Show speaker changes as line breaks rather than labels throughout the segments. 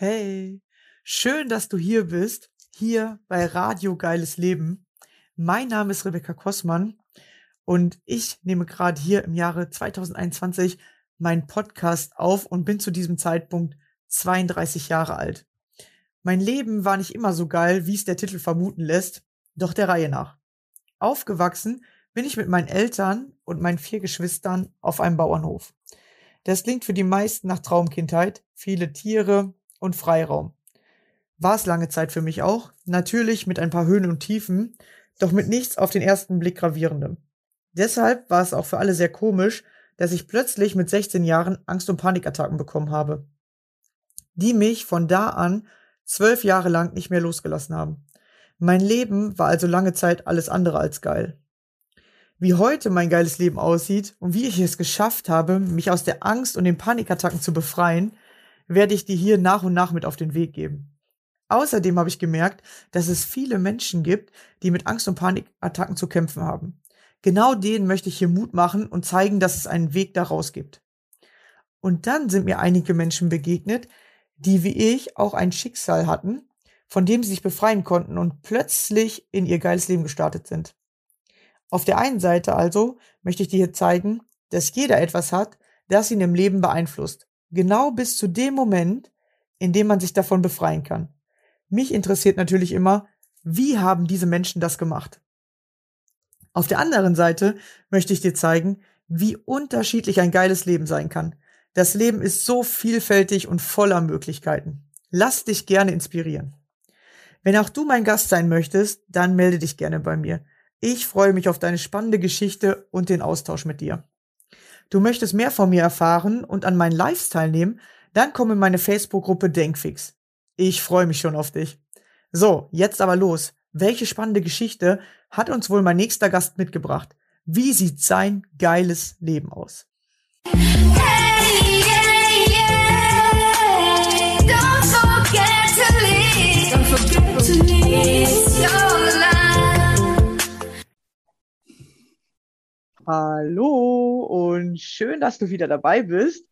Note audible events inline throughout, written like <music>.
Hey,
schön, dass du hier bist, hier bei Radio Geiles Leben. Mein Name ist Rebecca Kossmann und ich nehme gerade hier im Jahre 2021 meinen Podcast auf und bin zu diesem Zeitpunkt 32 Jahre alt. Mein Leben war nicht immer so geil, wie es der Titel vermuten lässt, doch der Reihe nach. Aufgewachsen bin ich mit meinen Eltern und meinen vier Geschwistern auf einem Bauernhof. Das klingt für die meisten nach Traumkindheit, viele Tiere und Freiraum. War es lange Zeit für mich auch, natürlich mit ein paar Höhen und Tiefen, doch mit nichts auf den ersten Blick gravierendem. Deshalb war es auch für alle sehr komisch, dass ich plötzlich mit 16 Jahren Angst- und Panikattacken bekommen habe, die mich von da an zwölf Jahre lang nicht mehr losgelassen haben. Mein Leben war also lange Zeit alles andere als geil. Wie heute mein geiles Leben aussieht und wie ich es geschafft habe, mich aus der Angst und den Panikattacken zu befreien, werde ich dir hier nach und nach mit auf den Weg geben. Außerdem habe ich gemerkt, dass es viele Menschen gibt, die mit Angst und Panikattacken zu kämpfen haben. Genau denen möchte ich hier Mut machen und zeigen, dass es einen Weg daraus gibt. Und dann sind mir einige Menschen begegnet, die wie ich auch ein Schicksal hatten, von dem sie sich befreien konnten und plötzlich in ihr geiles Leben gestartet sind. Auf der einen Seite also möchte ich dir hier zeigen, dass jeder etwas hat, das ihn im Leben beeinflusst. Genau bis zu dem Moment, in dem man sich davon befreien kann. Mich interessiert natürlich immer, wie haben diese Menschen das gemacht? Auf der anderen Seite möchte ich dir zeigen, wie unterschiedlich ein geiles Leben sein kann. Das Leben ist so vielfältig und voller Möglichkeiten. Lass dich gerne inspirieren. Wenn auch du mein Gast sein möchtest, dann melde dich gerne bei mir. Ich freue mich auf deine spannende Geschichte und den Austausch mit dir. Du möchtest mehr von mir erfahren und an meinen Lives teilnehmen, dann komm in meine Facebook-Gruppe Denkfix. Ich freue mich schon auf dich. So, jetzt aber los. Welche spannende Geschichte hat uns wohl mein nächster Gast mitgebracht? Wie sieht sein geiles Leben aus?
Hey,
Hallo und schön, dass du wieder dabei bist.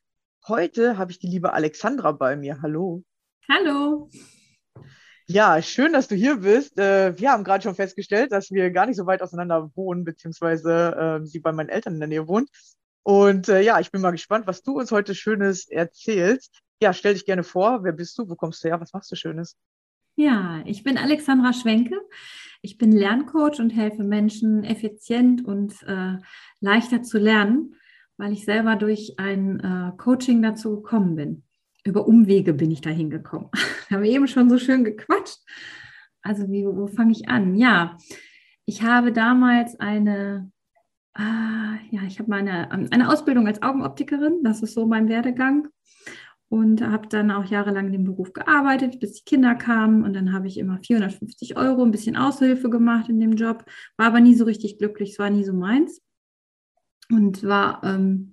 Heute habe ich die liebe Alexandra bei mir. Hallo.
Hallo.
Ja, schön, dass du hier bist. Äh, wir haben gerade schon festgestellt, dass wir gar nicht so weit auseinander wohnen, beziehungsweise äh, sie bei meinen Eltern in der Nähe wohnt. Und äh, ja, ich bin mal gespannt, was du uns heute Schönes erzählst. Ja, stell dich gerne vor. Wer bist du? Wo kommst du her? Was machst du Schönes?
Ja, ich bin Alexandra Schwenke. Ich bin Lerncoach und helfe Menschen effizient und äh, leichter zu lernen, weil ich selber durch ein äh, Coaching dazu gekommen bin. Über Umwege bin ich dahin gekommen. <laughs> Wir haben eben schon so schön gequatscht. Also wie, wo fange ich an? Ja, ich habe damals eine, ah, ja, ich habe meine ähm, eine Ausbildung als Augenoptikerin. Das ist so mein Werdegang und habe dann auch jahrelang in dem Beruf gearbeitet, bis die Kinder kamen. Und dann habe ich immer 450 Euro, ein bisschen Aushilfe gemacht in dem Job, war aber nie so richtig glücklich, es war nie so meins. Und war ähm,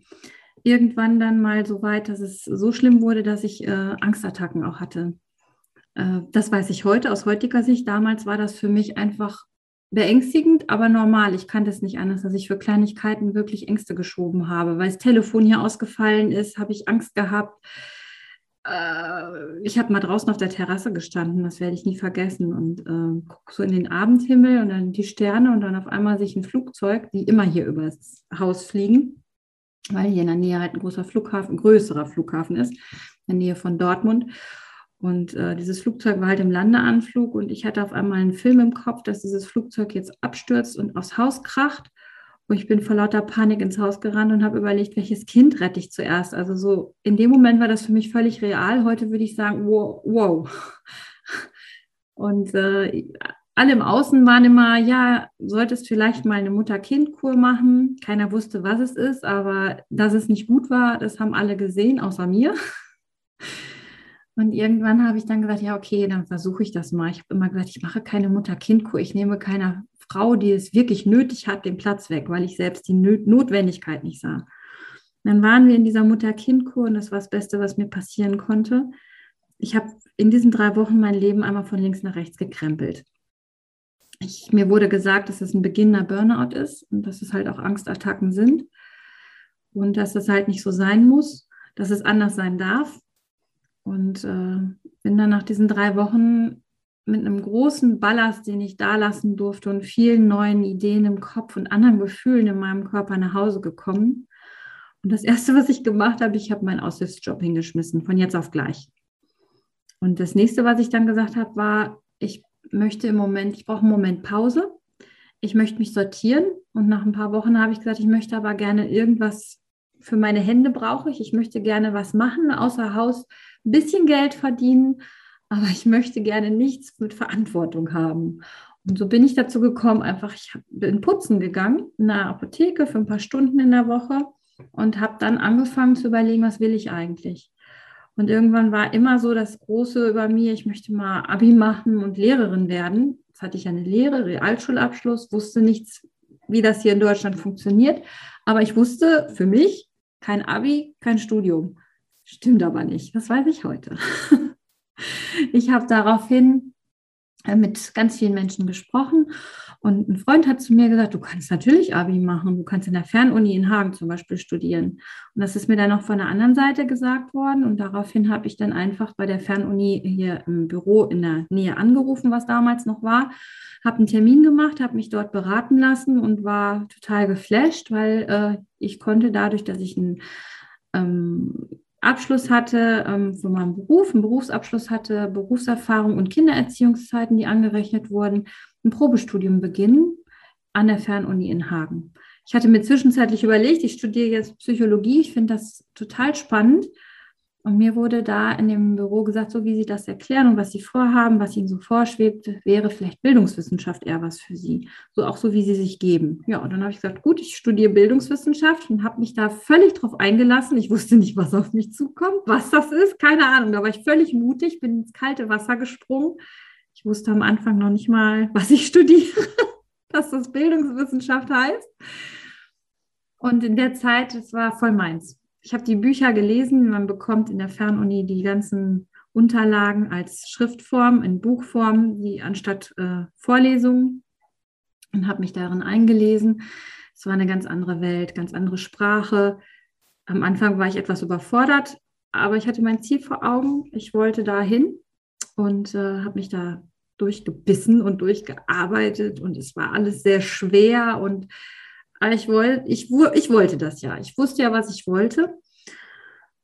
irgendwann dann mal so weit, dass es so schlimm wurde, dass ich äh, Angstattacken auch hatte. Äh, das weiß ich heute aus heutiger Sicht. Damals war das für mich einfach beängstigend, aber normal. Ich kannte es nicht anders, dass ich für Kleinigkeiten wirklich Ängste geschoben habe. Weil das Telefon hier ausgefallen ist, habe ich Angst gehabt. Äh, ich habe mal draußen auf der Terrasse gestanden, das werde ich nie vergessen. Und äh, gucke so in den Abendhimmel und dann die Sterne und dann auf einmal sich ein Flugzeug, die immer hier übers Haus fliegen, weil hier in der Nähe halt ein großer Flughafen, ein größerer Flughafen ist, in der Nähe von Dortmund. Und äh, dieses Flugzeug war halt im Landeanflug und ich hatte auf einmal einen Film im Kopf, dass dieses Flugzeug jetzt abstürzt und aufs Haus kracht. Und ich bin vor lauter Panik ins Haus gerannt und habe überlegt, welches Kind rette ich zuerst. Also so in dem Moment war das für mich völlig real. Heute würde ich sagen, wow. wow. <laughs> Und äh, alle im Außen waren immer, ja, solltest vielleicht mal eine Mutter-Kind-Kur machen. Keiner wusste, was es ist, aber dass es nicht gut war, das haben alle gesehen, außer mir. <laughs> Und irgendwann habe ich dann gesagt, ja, okay, dann versuche ich das mal. Ich habe immer gesagt, ich mache keine Mutter-Kind-Kur. Ich nehme keiner Frau, die es wirklich nötig hat, den Platz weg, weil ich selbst die Notwendigkeit nicht sah. Dann waren wir in dieser Mutter-Kind-Kur und das war das Beste, was mir passieren konnte. Ich habe in diesen drei Wochen mein Leben einmal von links nach rechts gekrempelt. ich, mir wurde gesagt, dass es ein beginnender Burnout ist und dass es halt auch Angstattacken sind und dass es halt nicht so sein muss, dass es anders sein darf. Und äh, bin dann nach diesen drei Wochen mit einem großen Ballast, den ich da lassen durfte und vielen neuen Ideen im Kopf und anderen Gefühlen in meinem Körper nach Hause gekommen. Und das Erste, was ich gemacht habe, ich habe meinen Aushilfsjob hingeschmissen, von jetzt auf gleich. Und das nächste, was ich dann gesagt habe, war, ich möchte im Moment, ich brauche einen Moment Pause. Ich möchte mich sortieren. Und nach ein paar Wochen habe ich gesagt, ich möchte aber gerne irgendwas für meine Hände brauche ich. Ich möchte gerne was machen, außer Haus, ein bisschen Geld verdienen aber ich möchte gerne nichts mit Verantwortung haben. Und so bin ich dazu gekommen, einfach, ich bin putzen gegangen in der Apotheke für ein paar Stunden in der Woche und habe dann angefangen zu überlegen, was will ich eigentlich. Und irgendwann war immer so das Große über mir, ich möchte mal Abi machen und Lehrerin werden. Jetzt hatte ich eine Lehre, Realschulabschluss, wusste nichts, wie das hier in Deutschland funktioniert. Aber ich wusste für mich, kein Abi, kein Studium. Stimmt aber nicht, das weiß ich heute. <laughs> Ich habe daraufhin äh, mit ganz vielen Menschen gesprochen und ein Freund hat zu mir gesagt, du kannst natürlich Abi machen, du kannst in der Fernuni in Hagen zum Beispiel studieren. Und das ist mir dann noch von der anderen Seite gesagt worden und daraufhin habe ich dann einfach bei der Fernuni hier im Büro in der Nähe angerufen, was damals noch war, habe einen Termin gemacht, habe mich dort beraten lassen und war total geflasht, weil äh, ich konnte dadurch, dass ich ein ähm, Abschluss hatte ähm, von meinem Beruf, einen Berufsabschluss hatte, Berufserfahrung und Kindererziehungszeiten, die angerechnet wurden, ein Probestudium beginnen an der Fernuni in Hagen. Ich hatte mir zwischenzeitlich überlegt, ich studiere jetzt Psychologie, ich finde das total spannend und mir wurde da in dem Büro gesagt, so wie Sie das erklären und was Sie vorhaben, was Ihnen so vorschwebt, wäre vielleicht Bildungswissenschaft eher was für Sie. So auch so, wie Sie sich geben. Ja, und dann habe ich gesagt, gut, ich studiere Bildungswissenschaft und habe mich da völlig drauf eingelassen. Ich wusste nicht, was auf mich zukommt, was das ist, keine Ahnung. Da war ich völlig mutig, bin ins kalte Wasser gesprungen. Ich wusste am Anfang noch nicht mal, was ich studiere, <laughs> dass das Bildungswissenschaft heißt. Und in der Zeit, es war voll meins ich habe die Bücher gelesen. Man bekommt in der Fernuni die ganzen Unterlagen als Schriftform, in Buchform, die anstatt äh, Vorlesungen und habe mich darin eingelesen. Es war eine ganz andere Welt, ganz andere Sprache. Am Anfang war ich etwas überfordert, aber ich hatte mein Ziel vor Augen. Ich wollte dahin und äh, habe mich da durchgebissen und durchgearbeitet und es war alles sehr schwer und ich, wollt, ich, ich wollte das ja. Ich wusste ja, was ich wollte.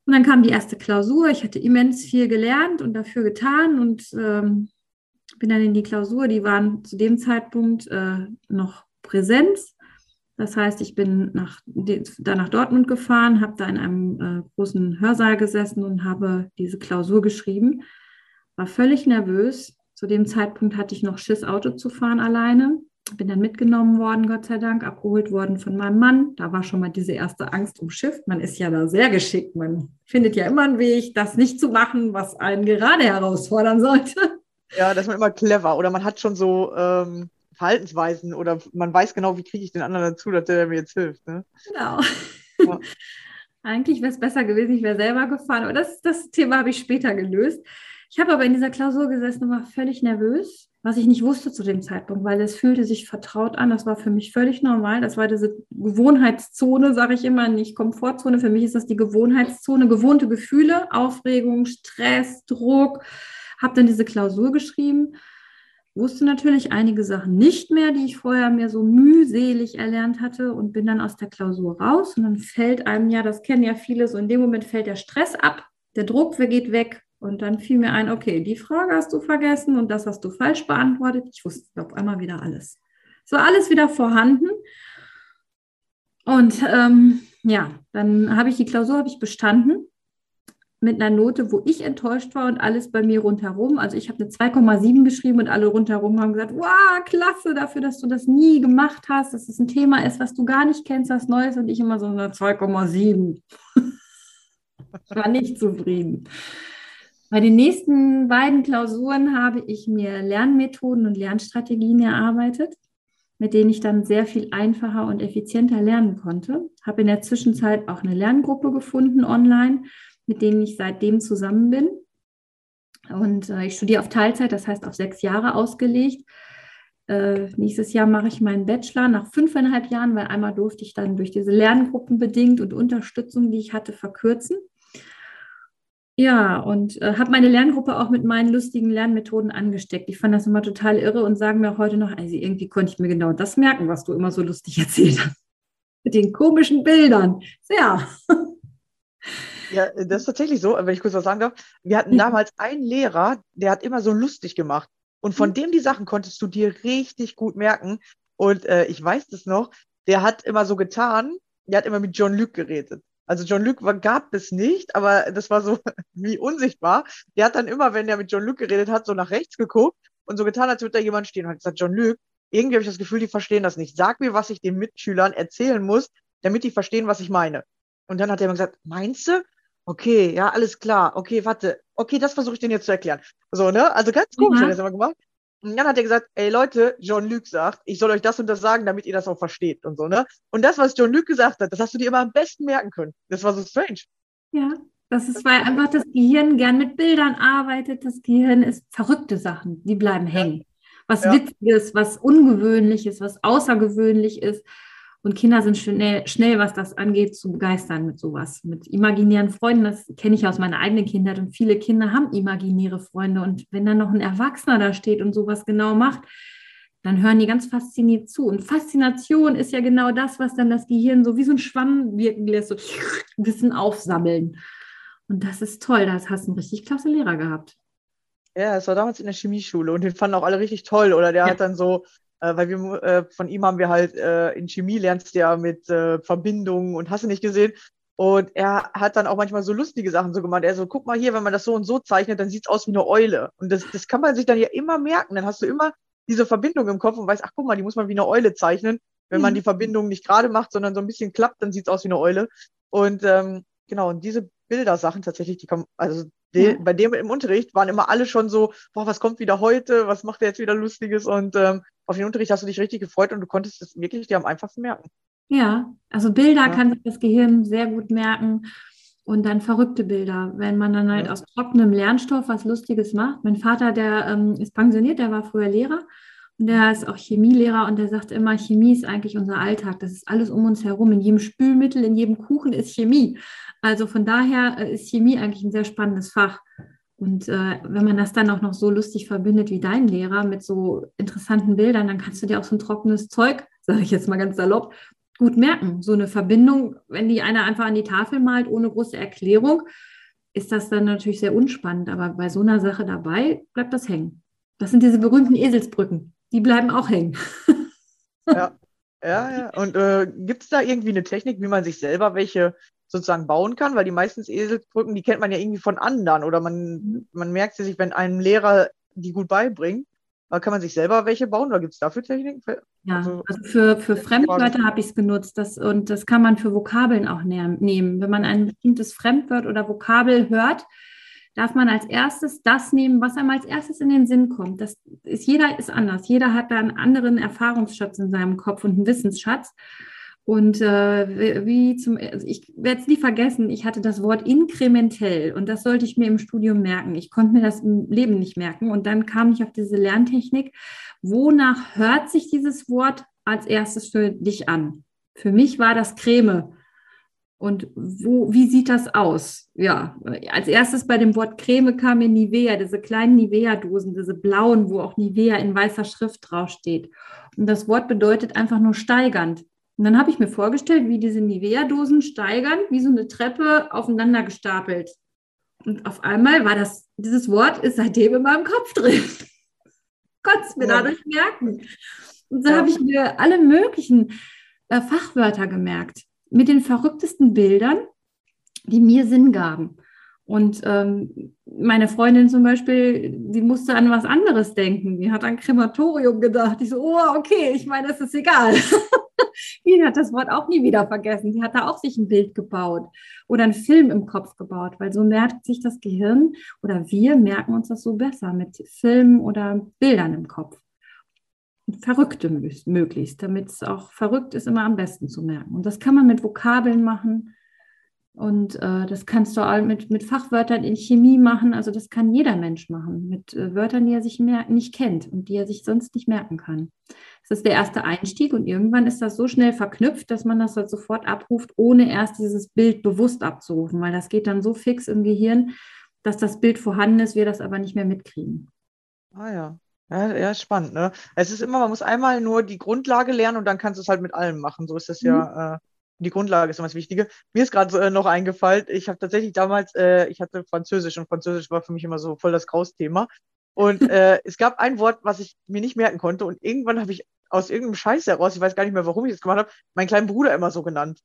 Und dann kam die erste Klausur. Ich hatte immens viel gelernt und dafür getan und ähm, bin dann in die Klausur. Die waren zu dem Zeitpunkt äh, noch Präsenz. Das heißt, ich bin nach, da nach Dortmund gefahren, habe da in einem äh, großen Hörsaal gesessen und habe diese Klausur geschrieben. War völlig nervös. Zu dem Zeitpunkt hatte ich noch Schiss, Auto zu fahren alleine bin dann mitgenommen worden, Gott sei Dank, abgeholt worden von meinem Mann. Da war schon mal diese erste Angst um Schiff. Man ist ja da sehr geschickt. Man findet ja immer einen Weg, das nicht zu machen, was einen gerade herausfordern sollte.
Ja, das ist man immer clever. Oder man hat schon so ähm, Verhaltensweisen oder man weiß genau, wie kriege ich den anderen dazu, dass der mir jetzt hilft. Ne?
Genau. Ja. <laughs> Eigentlich wäre es besser gewesen, ich wäre selber gefahren. Aber das, das Thema habe ich später gelöst. Ich habe aber in dieser Klausur gesessen und war völlig nervös was ich nicht wusste zu dem Zeitpunkt, weil es fühlte sich vertraut an. Das war für mich völlig normal. Das war diese Gewohnheitszone, sage ich immer, nicht Komfortzone. Für mich ist das die Gewohnheitszone, gewohnte Gefühle, Aufregung, Stress, Druck. Habe dann diese Klausur geschrieben, wusste natürlich einige Sachen nicht mehr, die ich vorher mir so mühselig erlernt hatte und bin dann aus der Klausur raus. Und dann fällt einem ja, das kennen ja viele, so in dem Moment fällt der Stress ab, der Druck geht weg, und dann fiel mir ein, okay, die Frage hast du vergessen und das hast du falsch beantwortet. Ich wusste auf einmal wieder alles. Es war alles wieder vorhanden. Und ähm, ja, dann habe ich die Klausur habe ich bestanden mit einer Note, wo ich enttäuscht war und alles bei mir rundherum. Also ich habe eine 2,7 geschrieben und alle rundherum haben gesagt, wow, klasse dafür, dass du das nie gemacht hast, dass es ein Thema ist, was du gar nicht kennst, was Neues und ich immer so eine 2,7. <laughs> ich war nicht zufrieden. Bei den nächsten beiden Klausuren habe ich mir Lernmethoden und Lernstrategien erarbeitet, mit denen ich dann sehr viel einfacher und effizienter lernen konnte. Habe in der Zwischenzeit auch eine Lerngruppe gefunden online, mit denen ich seitdem zusammen bin. Und äh, ich studiere auf Teilzeit, das heißt auf sechs Jahre ausgelegt. Äh, nächstes Jahr mache ich meinen Bachelor nach fünfeinhalb Jahren, weil einmal durfte ich dann durch diese Lerngruppen bedingt und Unterstützung, die ich hatte, verkürzen. Ja, und äh, habe meine Lerngruppe auch mit meinen lustigen Lernmethoden angesteckt. Ich fand das immer total irre und sagen mir auch heute noch, also irgendwie konnte ich mir genau das merken, was du immer so lustig <laughs> erzählt hast. Mit den komischen Bildern. <laughs> Ja.
Ja, das ist tatsächlich so, wenn ich kurz was sagen darf. Wir hatten damals einen Lehrer, der hat immer so lustig gemacht. Und von
Mhm.
dem die Sachen konntest du dir richtig gut merken. Und äh, ich weiß das noch, der hat immer so getan, der hat immer mit John Luke geredet. Also John Luke gab es nicht, aber das war so <laughs> wie unsichtbar. Der hat dann immer, wenn er mit John Luke geredet hat, so nach rechts geguckt und so getan, als würde da jemand stehen und hat gesagt, John Luke, irgendwie habe ich das Gefühl, die verstehen das nicht. Sag mir, was ich den Mitschülern erzählen muss, damit die verstehen, was ich meine. Und dann hat er immer gesagt, meinst du? Okay, ja, alles klar. Okay, warte. Okay, das versuche ich denen jetzt zu erklären. So, ne? Also ganz komisch
Ja.
hat er das immer gemacht. Und dann hat er gesagt, ey Leute, John Luke sagt, ich soll euch das und das sagen, damit ihr das auch versteht und so, ne? Und das, was John Luke gesagt hat, das hast du dir immer am besten merken können. Das war so strange.
Ja, das ist, weil einfach das Gehirn gern mit Bildern arbeitet. Das Gehirn ist verrückte Sachen, die bleiben hängen. Was
Ja.
Witziges, was Ungewöhnliches, was außergewöhnlich ist. Und Kinder sind schnell, schnell, was das angeht, zu begeistern mit sowas. Mit imaginären Freunden, das kenne ich aus meiner eigenen Kindheit. Und viele Kinder haben imaginäre Freunde. Und wenn dann noch ein Erwachsener da steht und sowas genau macht, dann hören die ganz fasziniert zu. Und Faszination ist ja genau das, was dann das Gehirn so wie so ein Schwamm wirken lässt, so ein bisschen aufsammeln. Und das ist toll, das hast du einen richtig klasse Lehrer gehabt.
Ja, es war damals in der Chemieschule und den fanden auch alle richtig toll. Oder der
Ja.
hat dann so, äh, weil wir äh, von ihm haben wir halt äh, in Chemie lernst du ja mit äh, Verbindungen und hast du nicht gesehen. Und er hat dann auch manchmal so lustige Sachen so gemacht. Er so, guck mal hier, wenn man das so und so zeichnet, dann sieht's aus wie eine Eule. Und das, das kann man sich dann ja immer merken. Dann hast du immer diese Verbindung im Kopf und weißt, ach guck mal, die muss man wie eine Eule zeichnen. Wenn man
Mhm.
die Verbindung nicht gerade macht, sondern so ein bisschen klappt, dann sieht's aus wie eine Eule. Und ähm, genau, und diese Bildersachen tatsächlich, die kommen, also de,
Ja.
bei dem im Unterricht waren immer alle schon so, boah, was kommt wieder heute, was macht er jetzt wieder Lustiges? Und ähm, auf den Unterricht hast du dich richtig gefreut und du konntest es wirklich dir am einfachsten merken.
Ja, also Bilder
Ja.
kann sich das Gehirn sehr gut merken und dann verrückte Bilder, wenn man dann halt
Ja.
aus trockenem Lernstoff was Lustiges macht. Mein Vater, der ähm, ist pensioniert, der war früher Lehrer und der ist auch Chemielehrer und der sagt immer, Chemie ist eigentlich unser Alltag. Das ist alles um uns herum. In jedem Spülmittel, in jedem Kuchen ist Chemie. Also von daher äh, ist Chemie eigentlich ein sehr spannendes Fach. Und äh, wenn man das dann auch noch so lustig verbindet wie dein Lehrer mit so interessanten Bildern, dann kannst du dir auch so ein trockenes Zeug, <laughs> sage ich jetzt mal ganz salopp, gut merken. So eine Verbindung, wenn die einer einfach an die Tafel malt, ohne große Erklärung, ist das dann natürlich sehr unspannend. Aber bei so einer Sache dabei bleibt das hängen. Das sind diese berühmten Eselsbrücken. Die bleiben auch hängen. <laughs>
Ja, ja, ja. Und äh, gibt es da irgendwie eine Technik, wie man sich selber welche sozusagen bauen kann? Weil die meisten Eselsbrücken, die kennt man ja irgendwie von anderen oder man, man merkt sie sich, wenn einem Lehrer die gut beibringt. Aber kann man sich selber welche bauen oder gibt es dafür Techniken?
Ja,
Also-
also für, für. Fremdwörter habe ich es genutzt. Das, und das kann man für Vokabeln auch nehmen. Wenn man ein bestimmtes Fremdwort oder Vokabel hört, darf man als erstes das nehmen, was einem als erstes in den Sinn kommt. Das ist, jeder ist anders. Jeder hat da einen anderen Erfahrungsschatz in seinem Kopf und einen Wissensschatz. Und äh, wie- zum, also ich werde es nie vergessen, ich hatte das Wort inkrementell und das sollte ich mir im Studium merken. Ich konnte mir das im Leben nicht merken. Und dann kam ich auf diese Lerntechnik. Wonach hört sich dieses Wort als erstes für dich an? Für mich war das Creme. Und wo, wie sieht das aus? Ja, als erstes bei dem Wort Creme kam mir Nivea, diese kleinen Nivea-Dosen, diese blauen, wo auch Nivea in weißer Schrift draufsteht. Und das Wort bedeutet einfach nur steigernd. Und dann habe ich mir vorgestellt, wie diese Nivea-Dosen steigern, wie so eine Treppe aufeinander gestapelt. Und auf einmal war das, dieses Wort ist seitdem in meinem Kopf drin. <laughs> Konnte es mir
Ja.
dadurch merken. Und so
Ja.
habe ich mir alle möglichen äh, Fachwörter gemerkt mit den verrücktesten Bildern, die mir Sinn gaben. Und ähm, meine Freundin zum Beispiel, die musste an was anderes denken. Die hat an Krematorium gedacht. Ich so, oh, okay, ich meine, es ist egal. <laughs> die hat das Wort auch nie wieder vergessen. Die hat da auch sich ein Bild gebaut oder einen Film im Kopf gebaut, weil so merkt sich das Gehirn oder wir merken uns das so besser mit Filmen oder Bildern im Kopf. Verrückte mö- möglichst, damit es auch verrückt ist, immer am besten zu merken. Und das kann man mit Vokabeln machen. Und äh, das kannst du auch mit, mit Fachwörtern in Chemie machen. Also das kann jeder Mensch machen, mit äh, Wörtern, die er sich nicht kennt und die er sich sonst nicht merken kann. Das ist der erste Einstieg und irgendwann ist das so schnell verknüpft, dass man das halt sofort abruft, ohne erst dieses Bild bewusst abzurufen, weil das geht dann so fix im Gehirn, dass das Bild vorhanden ist, wir das aber nicht mehr mitkriegen.
Ah ja. Ja, ja, spannend, ne? Es ist immer, man muss einmal nur die Grundlage lernen und dann kannst du es halt mit allem machen. So ist das ja. Äh, die Grundlage ist immer das Wichtige. Mir ist gerade äh, noch eingefallen, ich habe tatsächlich damals, äh, ich hatte Französisch und Französisch war für mich immer so voll das Grausthema. Und <laughs> äh, es gab ein Wort, was ich mir nicht merken konnte und irgendwann habe ich aus irgendeinem Scheiß heraus, ich weiß gar nicht mehr, warum ich das gemacht habe, meinen kleinen Bruder immer so genannt.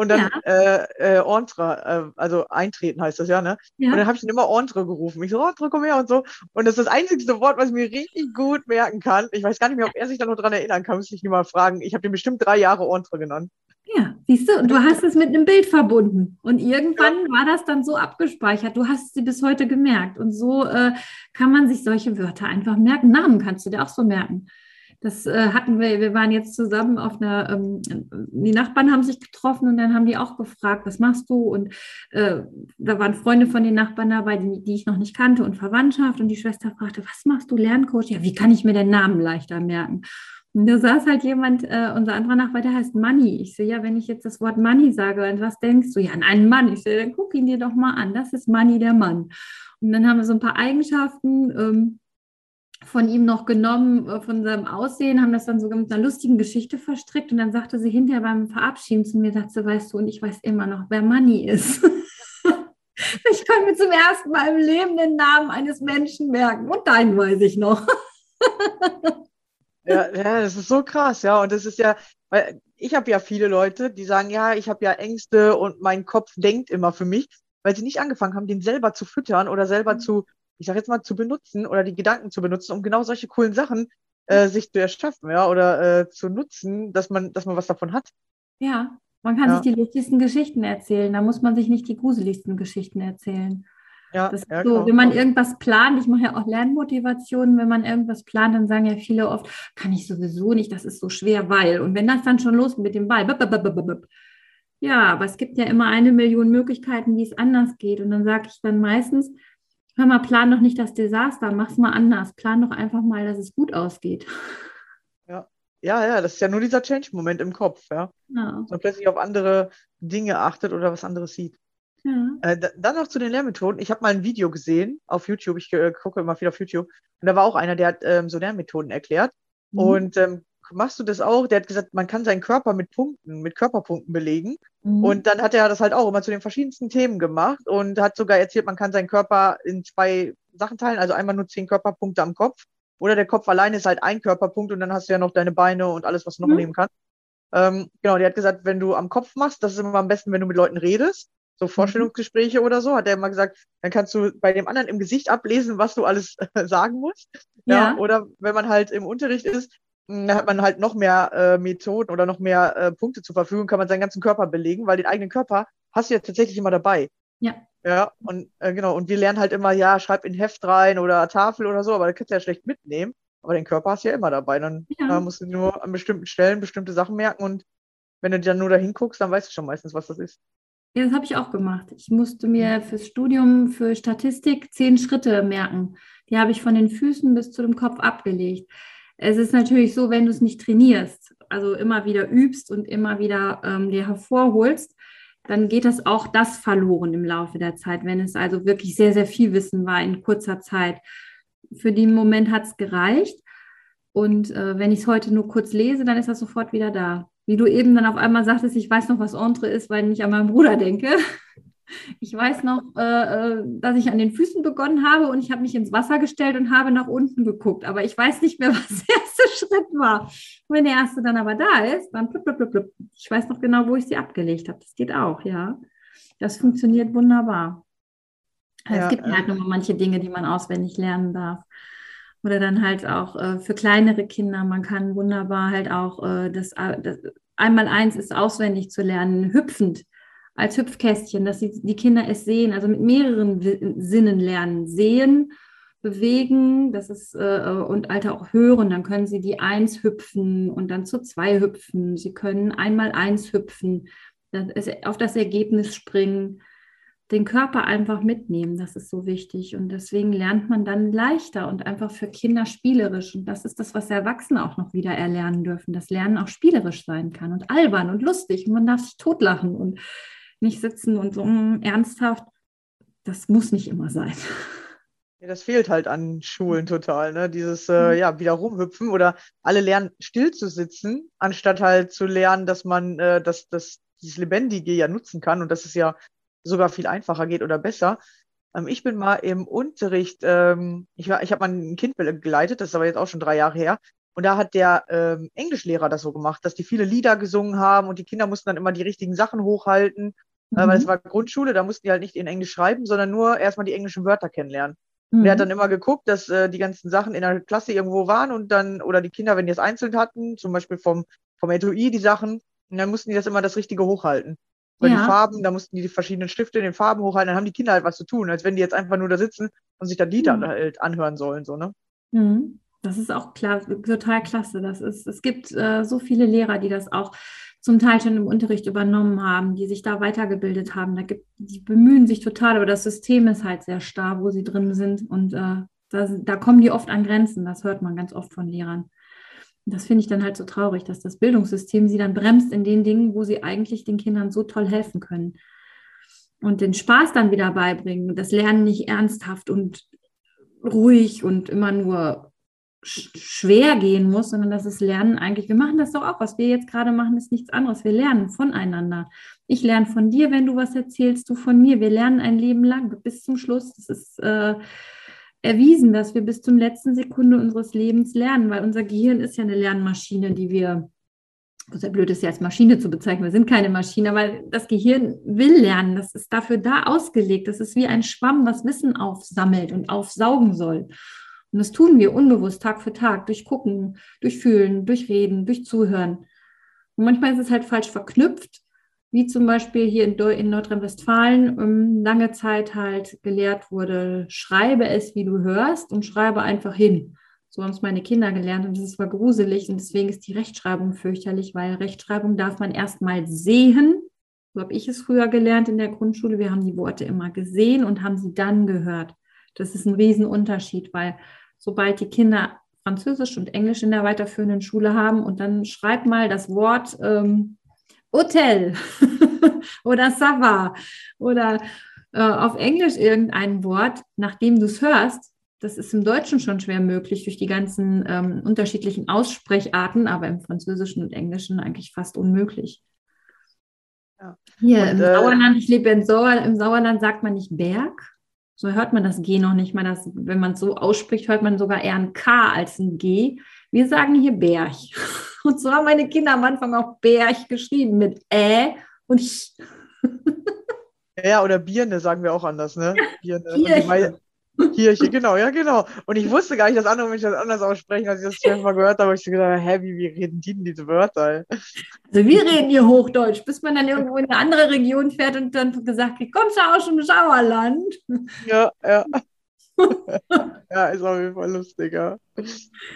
Und dann ja. äh, äh, Entre, äh, also eintreten heißt das ja, ne? Ja. Und dann habe ich ihn immer Entre gerufen. Ich so, Entre, komm her und so. Und das ist das einzigste Wort, was ich mir richtig gut merken kann. Ich weiß gar nicht mehr, ob er sich da noch dran erinnern kann, muss ich ihn mal fragen. Ich habe den bestimmt drei Jahre Entre genannt.
Ja, siehst du, und du hast es mit einem Bild verbunden. Und irgendwann war das dann so abgespeichert. Du hast sie bis heute gemerkt. Und so äh, kann man sich solche Wörter einfach merken. Namen kannst du dir auch so merken. Das äh, hatten wir, wir waren jetzt zusammen auf einer, ähm, die Nachbarn haben sich getroffen und dann haben die auch gefragt, was machst du? Und äh, da waren Freunde von den Nachbarn dabei, die, die ich noch nicht kannte und Verwandtschaft. Und die Schwester fragte, was machst du, Lerncoach? Ja, wie kann ich mir den Namen leichter merken? Und da saß halt jemand, äh, unser anderer Nachbar, der heißt Money. Ich sehe ja, wenn ich jetzt das Wort Money sage, an was denkst du? Ja, an einen Mann. Ich sehe, dann guck ihn dir doch mal an. Das ist Money, der Mann. Und dann haben wir so ein paar Eigenschaften ähm, von ihm noch genommen, äh, von seinem Aussehen, haben das dann sogar mit einer lustigen Geschichte verstrickt. Und dann sagte sie hinterher beim Verabschieden zu mir, sagte, weißt du, und ich weiß immer noch, wer Money ist. <laughs> ich kann mir zum ersten Mal im Leben den Namen eines Menschen merken. Und deinen weiß ich noch. <laughs>
Ja, ja, das ist so krass, ja. Und das ist ja, weil ich habe ja viele Leute, die sagen, ja, ich habe ja Ängste und mein Kopf denkt immer für mich, weil sie nicht angefangen haben, den selber zu füttern oder selber mhm. zu, ich sag jetzt mal, zu benutzen oder die Gedanken zu benutzen, um genau solche coolen Sachen äh, mhm. sich zu erschaffen, ja, oder äh, zu nutzen, dass man, dass man was davon hat.
Ja, man kann ja. sich die lustigsten Geschichten erzählen. Da muss man sich nicht die gruseligsten Geschichten erzählen. Ja, das ja, so, wenn man irgendwas plant, ich mache ja auch Lernmotivationen, wenn man irgendwas plant, dann sagen ja viele oft, kann ich sowieso nicht, das ist so schwer, weil. Und wenn das dann schon los mit dem Weil, ja, aber es gibt ja immer eine Million Möglichkeiten, wie es anders geht. Und dann sage ich dann meistens, hör mal, plan doch nicht das Desaster, mach's mal anders. Plan doch einfach mal, dass es gut ausgeht.
Ja, ja, ja, das ist ja nur dieser Change-Moment im Kopf, ja. ja. Dass man plötzlich auf andere Dinge achtet oder was anderes sieht. Ja. Äh, dann noch zu den Lehrmethoden. Ich habe mal ein Video gesehen auf YouTube. Ich äh, gucke immer viel auf YouTube. Und da war auch einer, der hat ähm, so Lernmethoden erklärt. Mhm. Und ähm, machst du das auch? Der hat gesagt, man kann seinen Körper mit Punkten, mit Körperpunkten belegen. Mhm. Und dann hat er das halt auch immer zu den verschiedensten Themen gemacht und hat sogar erzählt, man kann seinen Körper in zwei Sachen teilen. Also einmal nur zehn Körperpunkte am Kopf. Oder der Kopf alleine ist halt ein Körperpunkt und dann hast du ja noch deine Beine und alles, was du noch mhm. nehmen kannst. Ähm, genau, der hat gesagt, wenn du am Kopf machst, das ist immer am besten, wenn du mit Leuten redest so. Vorstellungsgespräche oder so, hat er immer gesagt, dann kannst du bei dem anderen im Gesicht ablesen, was du alles äh, <laughs> sagen musst. Ja. ja. Oder wenn man halt im Unterricht ist, hm, dann hat man halt noch mehr äh, Methoden oder noch mehr äh, Punkte zur Verfügung, kann man seinen ganzen Körper belegen, weil den eigenen Körper hast du ja tatsächlich immer dabei.
Ja.
Ja, und äh, genau, und wir lernen halt immer, ja, schreib in Heft rein oder Tafel oder so, aber da kannst du ja schlecht mitnehmen. Aber den Körper hast du ja immer dabei. Dann ja. musst du nur an bestimmten Stellen bestimmte Sachen merken und wenn du dann nur dahin guckst, dann weißt du schon meistens, was das ist.
Ja, das habe ich auch gemacht. Ich musste mir fürs Studium für Statistik zehn Schritte merken. Die habe ich von den Füßen bis zu dem Kopf abgelegt. Es ist natürlich so, wenn du es nicht trainierst, also immer wieder übst und immer wieder ähm, dir hervorholst, dann geht das auch das verloren im Laufe der Zeit, wenn es also wirklich sehr, sehr viel Wissen war in kurzer Zeit. Für den Moment hat es gereicht. Und äh, wenn ich es heute nur kurz lese, dann ist das sofort wieder da wie du eben dann auf einmal sagtest, ich weiß noch, was Entre ist, weil ich an meinen Bruder denke. Ich weiß noch, äh, äh, dass ich an den Füßen begonnen habe und ich habe mich ins Wasser gestellt und habe nach unten geguckt. Aber ich weiß nicht mehr, <laughs> was der erste Schritt war. Wenn der erste dann aber da ist, dann blub, blub, blub, blub. Ich weiß noch genau, wo ich sie abgelegt habe. Das geht auch, ja. Das funktioniert wunderbar. Ja, es gibt halt nur manche Dinge, die man auswendig lernen darf. Oder dann halt auch äh, für kleinere Kinder, man kann wunderbar halt auch äh, das, äh, das einmal eins ist auswendig zu lernen, hüpfend als Hüpfkästchen, dass die, die Kinder es sehen, also mit mehreren Sinnen lernen. Sehen, bewegen, das ist äh, und Alter auch hören, dann können sie die eins hüpfen und dann zu zwei hüpfen. Sie können einmal eins hüpfen. das, auf das Ergebnis springen, den Körper einfach mitnehmen. Das ist so wichtig. Und deswegen lernt man dann leichter und einfach für Kinder spielerisch. Und das ist das, was Erwachsene auch noch wieder erlernen dürfen, dass Lernen auch spielerisch sein kann und albern und lustig. Und man darf sich totlachen und nicht sitzen und so mm, ernsthaft. Das muss nicht immer sein.
Ja, das fehlt halt an Schulen total, ne? Dieses äh, ja, wieder rumhüpfen oder alle lernen still zu sitzen, anstatt halt zu lernen, dass man äh, das, das, dieses Lebendige ja nutzen kann und dass es ja sogar viel einfacher geht oder besser. Ähm, ich bin mal im Unterricht, ähm, ich, war, ich habe mal ein Kind begleitet, das ist aber jetzt auch schon drei Jahre her. Und da hat der ähm, Englischlehrer das so gemacht, dass die viele Lieder gesungen haben und die Kinder mussten dann immer die richtigen Sachen hochhalten, mhm. äh, weil es war Grundschule, da mussten die halt nicht in Englisch schreiben, sondern nur erstmal die englischen Wörter kennenlernen. Mhm. Der hat dann immer geguckt, dass äh, die ganzen Sachen in der Klasse irgendwo waren und dann, oder die Kinder, wenn die es einzeln hatten, zum Beispiel vom, vom Etui die Sachen, und dann mussten die das immer das Richtige hochhalten. Weil ja. die Farben, da mussten die die verschiedenen Stifte in den Farben hochhalten, dann haben die Kinder halt was zu tun, als wenn die jetzt einfach nur da sitzen und sich dann Lieder mhm. halt anhören sollen, so, ne?
Mhm. Das ist auch klar, total klasse. Das ist, es gibt äh, so viele Lehrer, die das auch zum Teil schon im Unterricht übernommen haben, die sich da weitergebildet haben. Da gibt, die bemühen sich total, aber das System ist halt sehr starr, wo sie drin sind. Und äh, da, da kommen die oft an Grenzen. Das hört man ganz oft von Lehrern. Das finde ich dann halt so traurig, dass das Bildungssystem sie dann bremst in den Dingen, wo sie eigentlich den Kindern so toll helfen können. Und den Spaß dann wieder beibringen, das Lernen nicht ernsthaft und ruhig und immer nur schwer gehen muss, sondern dass es Lernen eigentlich, wir machen das doch auch, was wir jetzt gerade machen, ist nichts anderes. Wir lernen voneinander. Ich lerne von dir, wenn du was erzählst, du von mir. Wir lernen ein Leben lang bis zum Schluss. Das ist äh, erwiesen, dass wir bis zum letzten Sekunde unseres Lebens lernen, weil unser Gehirn ist ja eine Lernmaschine, die wir, sehr blöd ist ja als Maschine zu bezeichnen, wir sind keine Maschine, aber das Gehirn will lernen, das ist dafür da ausgelegt, das ist wie ein Schwamm, was Wissen aufsammelt und aufsaugen soll. Und das tun wir unbewusst Tag für Tag, durch Gucken, durch Fühlen, durch Reden, durch Zuhören. Und manchmal ist es halt falsch verknüpft, wie zum Beispiel hier in, in Nordrhein-Westfalen um, lange Zeit halt gelehrt wurde, schreibe es, wie du hörst und schreibe einfach hin. So haben es meine Kinder gelernt und das war gruselig und deswegen ist die Rechtschreibung fürchterlich, weil Rechtschreibung darf man erstmal sehen. So habe ich es früher gelernt in der Grundschule. Wir haben die Worte immer gesehen und haben sie dann gehört. Das ist ein Riesenunterschied, weil sobald die Kinder Französisch und Englisch in der weiterführenden Schule haben und dann schreib mal das Wort ähm, Hotel <laughs> oder Sava oder äh, auf Englisch irgendein Wort, nachdem du es hörst. Das ist im Deutschen schon schwer möglich durch die ganzen ähm, unterschiedlichen Aussprecharten, aber im Französischen und Englischen eigentlich fast unmöglich. Ja. Hier und, im äh, Sauerland, ich lebe in Sauerland, im Sauerland sagt man nicht Berg, so hört man das G noch nicht mal. Das, wenn man es so ausspricht, hört man sogar eher ein K als ein G. Wir sagen hier Berg. <laughs> Und so haben meine Kinder am Anfang auch Berg geschrieben mit Ä und Ch.
Ja, oder Birne sagen wir auch anders, ne? Birne. Kirche, genau, ja, genau. Und ich wusste gar nicht, dass andere Menschen das anders aussprechen, als ich das schon mal gehört habe. habe Ich so gedacht, hä, wie, wie reden die denn diese Wörter?
Also wir reden hier Hochdeutsch, bis man dann irgendwo in eine andere Region fährt und dann gesagt, kommst du aus dem Sauerland?
Ja, ja. <laughs> ja, ist auf jeden Fall lustiger.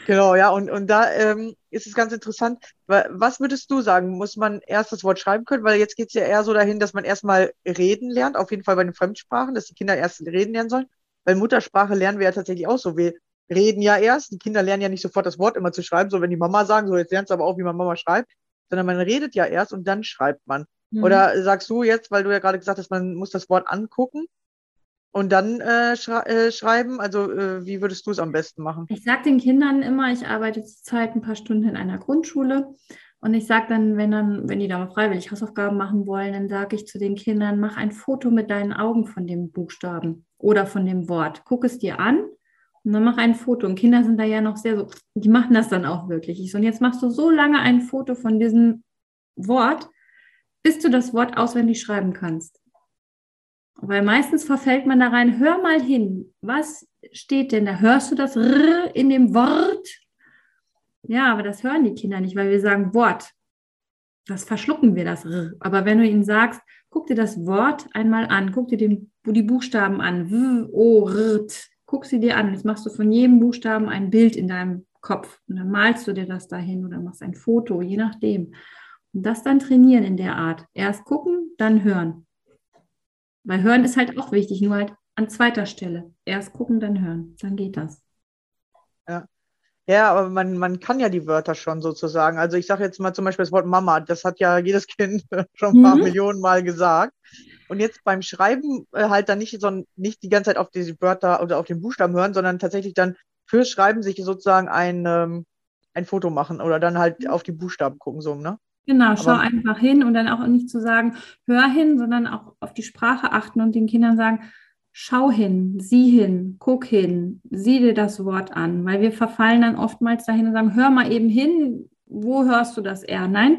Genau, ja, und, und da ähm, ist es ganz interessant. Was würdest du sagen? Muss man erst das Wort schreiben können? Weil jetzt geht es ja eher so dahin, dass man erstmal reden lernt, auf jeden Fall bei den Fremdsprachen, dass die Kinder erst reden lernen sollen. Weil Muttersprache lernen wir ja tatsächlich auch so. Wir reden ja erst. Die Kinder lernen ja nicht sofort das Wort immer zu schreiben, so wenn die Mama sagen, so jetzt lernst du aber auch, wie man Mama schreibt, sondern man redet ja erst und dann schreibt man. Mhm. Oder sagst du jetzt, weil du ja gerade gesagt hast, man muss das Wort angucken und dann äh, schre äh, schreiben? Also äh, wie würdest du es am besten machen?
Ich sage den Kindern immer, ich arbeite zurzeit ein paar Stunden in einer Grundschule und ich sage dann, wenn dann, wenn die da freiwillig Hausaufgaben machen wollen, dann sage ich zu den Kindern, mach ein Foto mit deinen Augen von dem Buchstaben oder von dem Wort. Guck es dir an und dann mach ein Foto. Und Kinder sind da ja noch sehr so, die machen das dann auch wirklich. Ich so, und jetzt machst du so lange ein Foto von diesem Wort, bis du das Wort auswendig schreiben kannst. Weil meistens verfällt man da rein, hör mal hin, was steht denn da? Hörst du das R in dem Wort? Ja, aber das hören die Kinder nicht, weil wir sagen Wort. Das verschlucken wir das R. Aber wenn du ihnen sagst, guck dir das Wort einmal an, guck dir den, die Buchstaben an, w, o, r, t, guck sie dir an. Jetzt machst du von jedem Buchstaben ein Bild in deinem Kopf und dann malst du dir das dahin oder machst ein Foto, je nachdem. Und das dann trainieren in der Art. Erst gucken, dann hören. Weil hören ist halt auch wichtig, nur halt an zweiter Stelle. Erst gucken, dann hören. Dann geht das.
Ja, aber man, man kann ja die Wörter schon sozusagen. Also ich sage jetzt mal zum Beispiel das Wort Mama, das hat ja jedes Kind <laughs> schon ein paar
Mhm.
Millionen Mal gesagt. Und jetzt beim Schreiben äh, halt dann nicht, so, nicht die ganze Zeit auf diese Wörter oder auf den Buchstaben hören, sondern tatsächlich dann fürs Schreiben sich sozusagen ein, ähm, ein Foto machen oder dann halt auf die Buchstaben gucken, so, ne?
Genau, schau
Aber-
einfach hin und dann auch nicht zu sagen, hör hin, sondern auch auf die Sprache achten und den Kindern sagen, schau hin, sieh hin, guck hin, sieh dir das Wort an, weil wir verfallen dann oftmals dahin und sagen, hör mal eben hin, wo hörst du das R? Nein,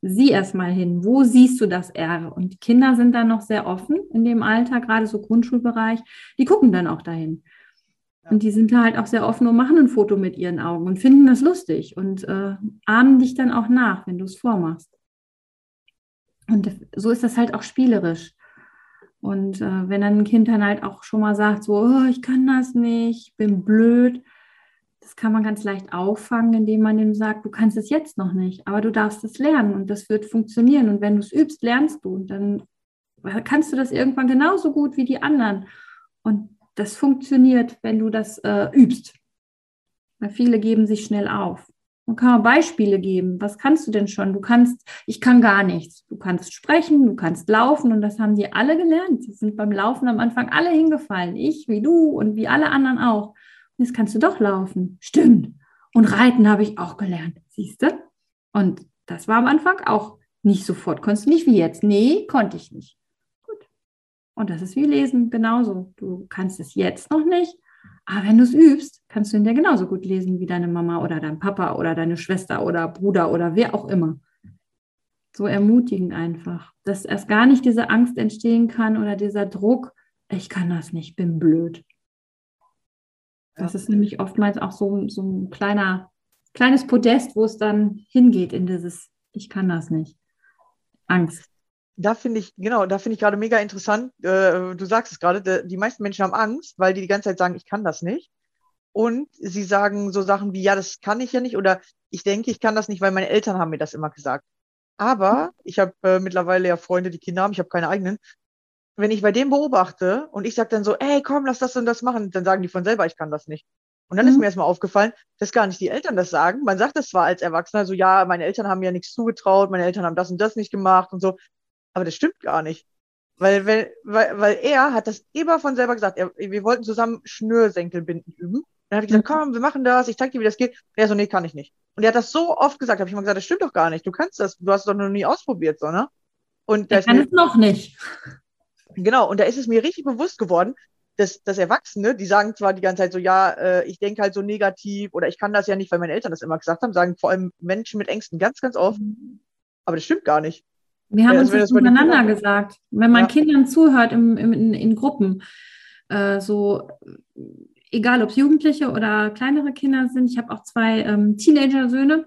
sieh erst mal hin, wo siehst du das R? Und die Kinder sind dann noch sehr offen in dem Alter, gerade so Grundschulbereich, die gucken dann auch dahin. Und die sind da halt auch sehr offen und machen ein Foto mit ihren Augen und finden das lustig und äh, ahmen dich dann auch nach, wenn du es vormachst. Und so ist das halt auch spielerisch. Und äh, wenn dann ein Kind dann halt auch schon mal sagt, so, oh, ich kann das nicht, ich bin blöd, das kann man ganz leicht auffangen, indem man ihm sagt, du kannst es jetzt noch nicht, aber du darfst es lernen und das wird funktionieren. Und wenn du es übst, lernst du. Und dann kannst du das irgendwann genauso gut wie die anderen. Und das funktioniert, wenn du das äh, übst. Weil viele geben sich schnell auf. Man kann auch Beispiele geben. Was kannst du denn schon? Du kannst, ich kann gar nichts. Du kannst sprechen, du kannst laufen und das haben die alle gelernt. Sie sind beim Laufen am Anfang alle hingefallen. Ich, wie du und wie alle anderen auch. Und jetzt kannst du doch laufen. Stimmt. Und reiten habe ich auch gelernt. Siehst du? Und das war am Anfang auch nicht sofort. Konntest du nicht wie jetzt? Nee, konnte ich nicht. Und das ist wie Lesen genauso. Du kannst es jetzt noch nicht, aber wenn du es übst, kannst du in der genauso gut lesen wie deine Mama oder dein Papa oder deine Schwester oder Bruder oder wer auch immer. So ermutigend einfach, dass erst gar nicht diese Angst entstehen kann oder dieser Druck, ich kann das nicht, bin blöd. Das ist nämlich oftmals auch so, so ein kleiner, kleines Podest, wo es dann hingeht in dieses, ich kann das nicht. Angst.
Da finde ich, genau, da finde ich gerade mega interessant. Äh, du sagst es gerade, de- die meisten Menschen haben Angst, weil die die ganze Zeit sagen, ich kann das nicht. Und sie sagen so Sachen wie, ja, das kann ich ja nicht oder ich denke, ich kann das nicht, weil meine Eltern haben mir das immer gesagt. Aber ich habe äh, mittlerweile ja Freunde, die Kinder haben, ich habe keine eigenen. Wenn ich bei dem beobachte und ich sage dann so, ey, komm, lass das und das machen, dann sagen die von selber, ich kann das nicht. Und dann ist
Mhm.
mir erstmal aufgefallen, dass gar nicht die Eltern das sagen. Man sagt das zwar als Erwachsener, so, ja, meine Eltern haben mir ja nichts zugetraut, meine Eltern haben das und das nicht gemacht und so. Aber das stimmt gar nicht. Weil, weil, weil, weil er hat das immer von selber gesagt. Er, wir wollten zusammen Schnürsenkelbinden üben. Dann habe ich gesagt,
Mhm.
komm, wir machen das, ich zeig dir, wie das geht. Und er so, nee, kann ich nicht. Und er hat das so oft gesagt, habe ich immer gesagt, das stimmt doch gar nicht. Du kannst das, du hast es doch noch nie ausprobiert, so, ne? Und ist
kann
mir,
es noch nicht.
genau, und da ist es mir richtig bewusst geworden, dass, dass Erwachsene, die sagen zwar die ganze Zeit so, ja, äh, ich denke halt so negativ oder ich kann das ja nicht, weil meine Eltern das immer gesagt haben, sagen vor allem Menschen mit Ängsten ganz, ganz oft, aber das stimmt gar nicht.
Wir haben
Ja,
uns das untereinander
Kindern-
gesagt. Wenn man
Ja.
Kindern zuhört im, im, in, in Gruppen, äh, so egal ob es Jugendliche oder kleinere Kinder sind, ich habe auch zwei ähm, Teenager-Söhne.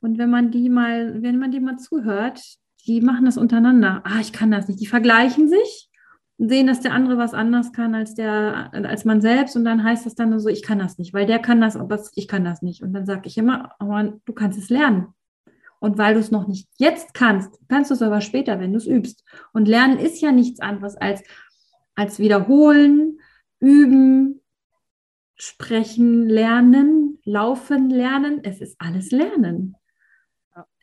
Und wenn man die mal, wenn man die mal zuhört, die machen das untereinander. Ah, ich kann das nicht. Die vergleichen sich und sehen, dass der andere was anders kann als der, als man selbst. Und dann heißt das dann nur so, ich kann das nicht, weil der kann das, aber ich kann das nicht. Und dann sage ich immer, aber du kannst es lernen. Und weil du es noch nicht jetzt kannst, kannst du es aber später, wenn du es übst. Und Lernen ist ja nichts anderes als, als wiederholen, üben, sprechen, lernen, laufen, lernen. Es ist alles Lernen.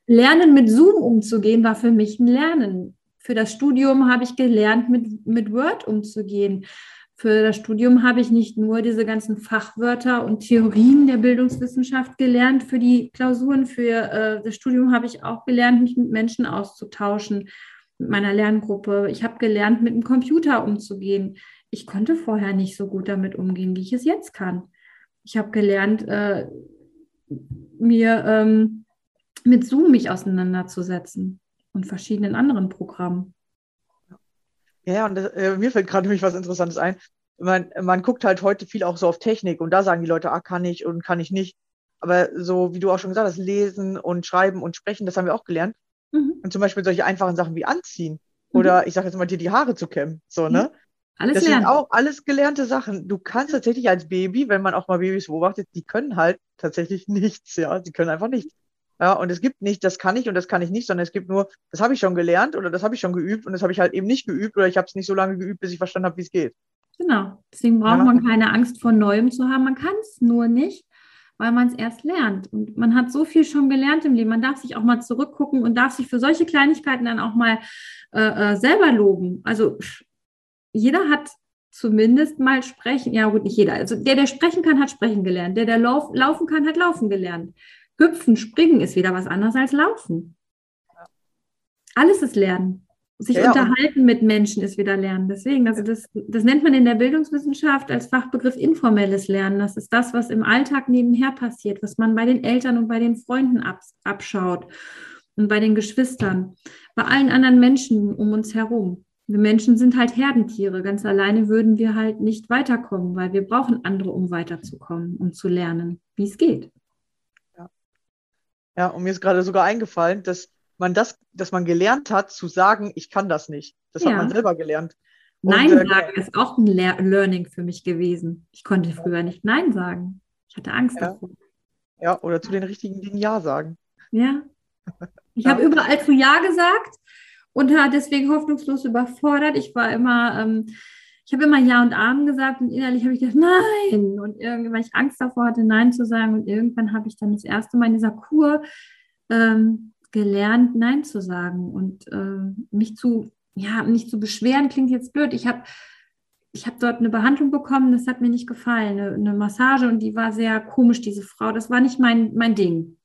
Lernen mit Zoom umzugehen war für mich ein Lernen. Für das Studium habe ich gelernt, mit, mit Word umzugehen. Für das Studium habe ich nicht nur diese ganzen Fachwörter und Theorien der Bildungswissenschaft gelernt. Für die Klausuren, für äh, das Studium habe ich auch gelernt, mich mit Menschen auszutauschen, mit meiner Lerngruppe. Ich habe gelernt, mit dem Computer umzugehen. Ich konnte vorher nicht so gut damit umgehen, wie ich es jetzt kann. Ich habe gelernt, äh, mir ähm, mit Zoom mich auseinanderzusetzen und verschiedenen anderen Programmen.
Ja, und äh, mir fällt gerade nämlich was Interessantes ein. Man, man guckt halt heute viel auch so auf Technik und da sagen die Leute, ah, kann ich und kann ich nicht. Aber so, wie du auch schon gesagt hast, lesen und schreiben und sprechen, das haben wir auch gelernt.
Mhm.
Und zum Beispiel solche einfachen Sachen wie anziehen oder ich sage jetzt mal dir die Haare zu kämmen. So, ne?
Alles
Das
lernen.
sind auch alles gelernte Sachen. Du kannst tatsächlich als Baby, wenn man auch mal Babys beobachtet, die können halt tatsächlich <laughs> nichts, ja. Sie können einfach nichts. Ja, und es gibt nicht, das kann ich und das kann ich nicht, sondern es gibt nur, das habe ich schon gelernt oder das habe ich schon geübt und das habe ich halt eben nicht geübt oder ich habe es nicht so lange geübt, bis ich verstanden habe, wie es geht.
Genau. Deswegen braucht
Ja.
man keine Angst vor Neuem zu haben. Man kann es nur nicht, weil man es erst lernt. Und man hat so viel schon gelernt im Leben. Man darf sich auch mal zurückgucken und darf sich für solche Kleinigkeiten dann auch mal äh, äh, selber loben. Also jeder hat zumindest mal sprechen. Ja, gut, nicht jeder. Also der, der sprechen kann, hat sprechen gelernt. Der, der lauf, laufen kann, hat laufen gelernt. Hüpfen, springen ist wieder was anderes als laufen. Alles ist Lernen. Sich
Ja,
unterhalten mit Menschen ist wieder Lernen. Deswegen, also das, das nennt man in der Bildungswissenschaft als Fachbegriff informelles Lernen. Das ist das, was im Alltag nebenher passiert, was man bei den Eltern und bei den Freunden abs- abschaut und bei den Geschwistern, bei allen anderen Menschen um uns herum. Wir Menschen sind halt Herdentiere. Ganz alleine würden wir halt nicht weiterkommen, weil wir brauchen andere, um weiterzukommen und zu lernen, wie es geht.
Ja, und mir ist gerade sogar eingefallen, dass man das, dass man gelernt hat, zu sagen, ich kann das nicht. Das
Ja.
hat man selber gelernt. Und,
Nein
äh,
sagen ist auch ein Lear Learning für mich gewesen. Ich konnte früher nicht Nein sagen. Ich hatte Angst
Ja.
davor.
Ja, oder zu den richtigen Dingen Ja sagen.
Ja. Ich
Ja.
habe überall zu Ja gesagt und war deswegen hoffnungslos überfordert. Ich war immer, ähm, ich habe immer Ja und Amen gesagt und innerlich habe ich gedacht, nein. Und irgendwie, weil ich Angst davor hatte, Nein zu sagen. Und irgendwann habe ich dann das erste Mal in dieser Kur ähm, gelernt, Nein zu sagen und ähm, mich zu, ja, nicht zu beschweren, klingt jetzt blöd. Ich habe ich habe dort eine Behandlung bekommen, das hat mir nicht gefallen, eine, eine Massage und die war sehr komisch, diese Frau. Das war nicht mein, mein Ding.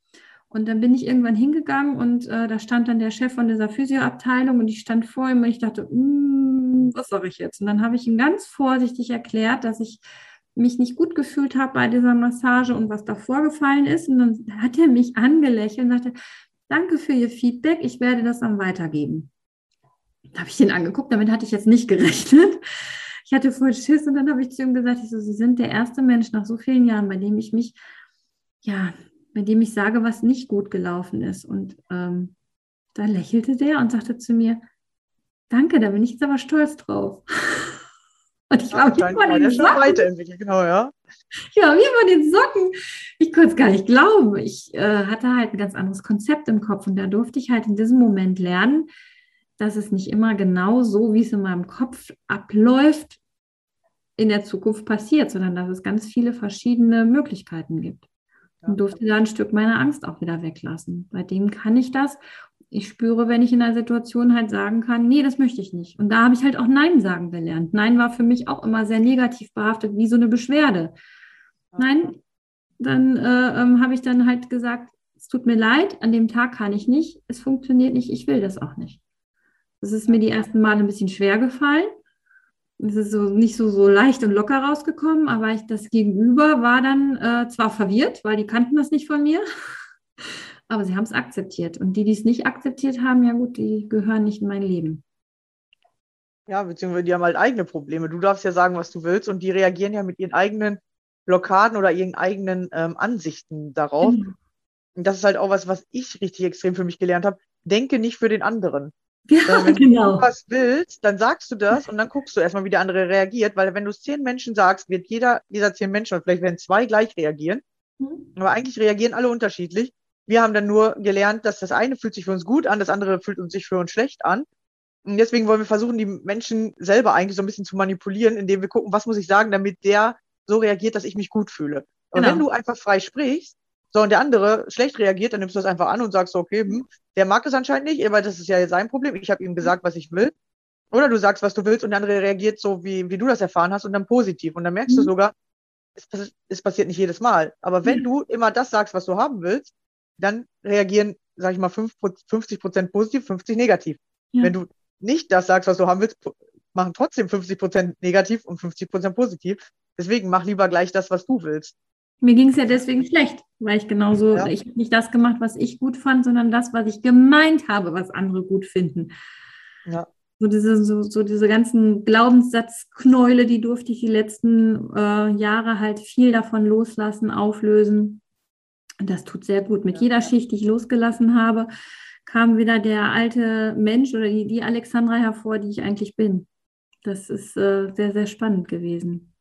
Und dann bin ich irgendwann hingegangen und äh, da stand dann der Chef von dieser Physioabteilung und ich stand vor ihm und ich dachte, "Mm, was sage ich jetzt? Und dann habe ich ihm ganz vorsichtig erklärt, dass ich mich nicht gut gefühlt habe bei dieser Massage und was da vorgefallen ist. Und dann hat er mich angelächelt und sagte, danke für Ihr Feedback, ich werde das dann weitergeben. Da habe ich ihn angeguckt, damit hatte ich jetzt nicht gerechnet. Ich hatte voll Schiss und dann habe ich zu ihm gesagt, ich so, Sie sind der erste Mensch nach so vielen Jahren, bei dem ich mich, ja, bei dem ich sage, was nicht gut gelaufen ist. Und ähm, da lächelte der und sagte zu mir, danke, da bin ich jetzt aber stolz drauf. <laughs> Und ich war wie von
war
den Socken.
weiterentwickelt, genau, ja.
Ja, wie von den Socken. Ich konnte es gar nicht glauben. Ich äh, hatte halt ein ganz anderes Konzept im Kopf und da durfte ich halt in diesem Moment lernen, dass es nicht immer genau so, wie es in meinem Kopf abläuft, in der Zukunft passiert, sondern dass es ganz viele verschiedene Möglichkeiten gibt. Und durfte da ein Stück meiner Angst auch wieder weglassen. Bei dem kann ich das. Ich spüre, wenn ich in einer Situation halt sagen kann, nee, das möchte ich nicht. Und da habe ich halt auch Nein sagen gelernt. Nein war für mich auch immer sehr negativ behaftet, wie so eine Beschwerde. Nein, dann äh, ähm, habe ich dann halt gesagt, es tut mir leid, an dem Tag kann ich nicht, es funktioniert nicht, ich will das auch nicht. Das ist mir die ersten Male ein bisschen schwer gefallen. Es ist so nicht so, so leicht und locker rausgekommen, aber ich, das Gegenüber war dann äh, zwar verwirrt, weil die kannten das nicht von mir, aber sie haben es akzeptiert. Und die, die es nicht akzeptiert haben, ja gut, die gehören nicht in mein Leben.
Ja, beziehungsweise die haben halt eigene Probleme. Du darfst ja sagen, was du willst und die reagieren ja mit ihren eigenen Blockaden oder ihren eigenen ähm, Ansichten darauf.
Genau.
Und das ist halt auch was, was ich richtig extrem für mich gelernt habe. Denke nicht für den anderen.
Ja,
Sondern wenn <laughs>
genau.
du was willst, dann sagst du das und dann guckst du erstmal, wie der andere reagiert, weil wenn du es zehn Menschen sagst, wird jeder dieser zehn Menschen, und vielleicht werden zwei gleich reagieren,
Mhm.
aber eigentlich reagieren alle unterschiedlich. Wir haben dann nur gelernt, dass das eine fühlt sich für uns gut an, das andere fühlt uns sich für uns schlecht an. Und deswegen wollen wir versuchen, die Menschen selber eigentlich so ein bisschen zu manipulieren, indem wir gucken, was muss ich sagen, damit der so reagiert, dass ich mich gut fühle. Und
Genau.
wenn du einfach frei sprichst, so und der andere schlecht reagiert, dann nimmst du das einfach an und sagst so, okay, hm, der mag das anscheinend nicht, weil das ist ja sein Problem. Ich habe ihm gesagt, was ich will. Oder du sagst, was du willst und der andere reagiert so, wie, wie du das erfahren hast und dann positiv. Und dann merkst du
Mhm.
sogar, es, es passiert nicht jedes Mal. Aber wenn
Ja.
du immer das sagst, was du haben willst, dann reagieren, sag ich mal, 5 50 Prozent positiv, 50 negativ.
Ja.
Wenn du nicht das sagst, was du haben willst, machen trotzdem 50 Prozent negativ und 50 Prozent positiv. Deswegen mach lieber gleich das, was du willst.
Mir ging es ja deswegen schlecht, weil ich genauso,
Ja.
ich habe nicht das gemacht, was ich gut fand, sondern das, was ich gemeint habe, was andere gut finden.
Ja.
So diese, so, so diese ganzen Glaubenssatzknäule, die durfte ich die letzten äh, Jahre halt viel davon loslassen, auflösen. Das tut sehr gut. Mit jeder Schicht, die ich losgelassen habe, kam wieder der alte Mensch oder die, die Alexandra hervor, die ich eigentlich bin. Das ist äh, sehr, sehr spannend gewesen.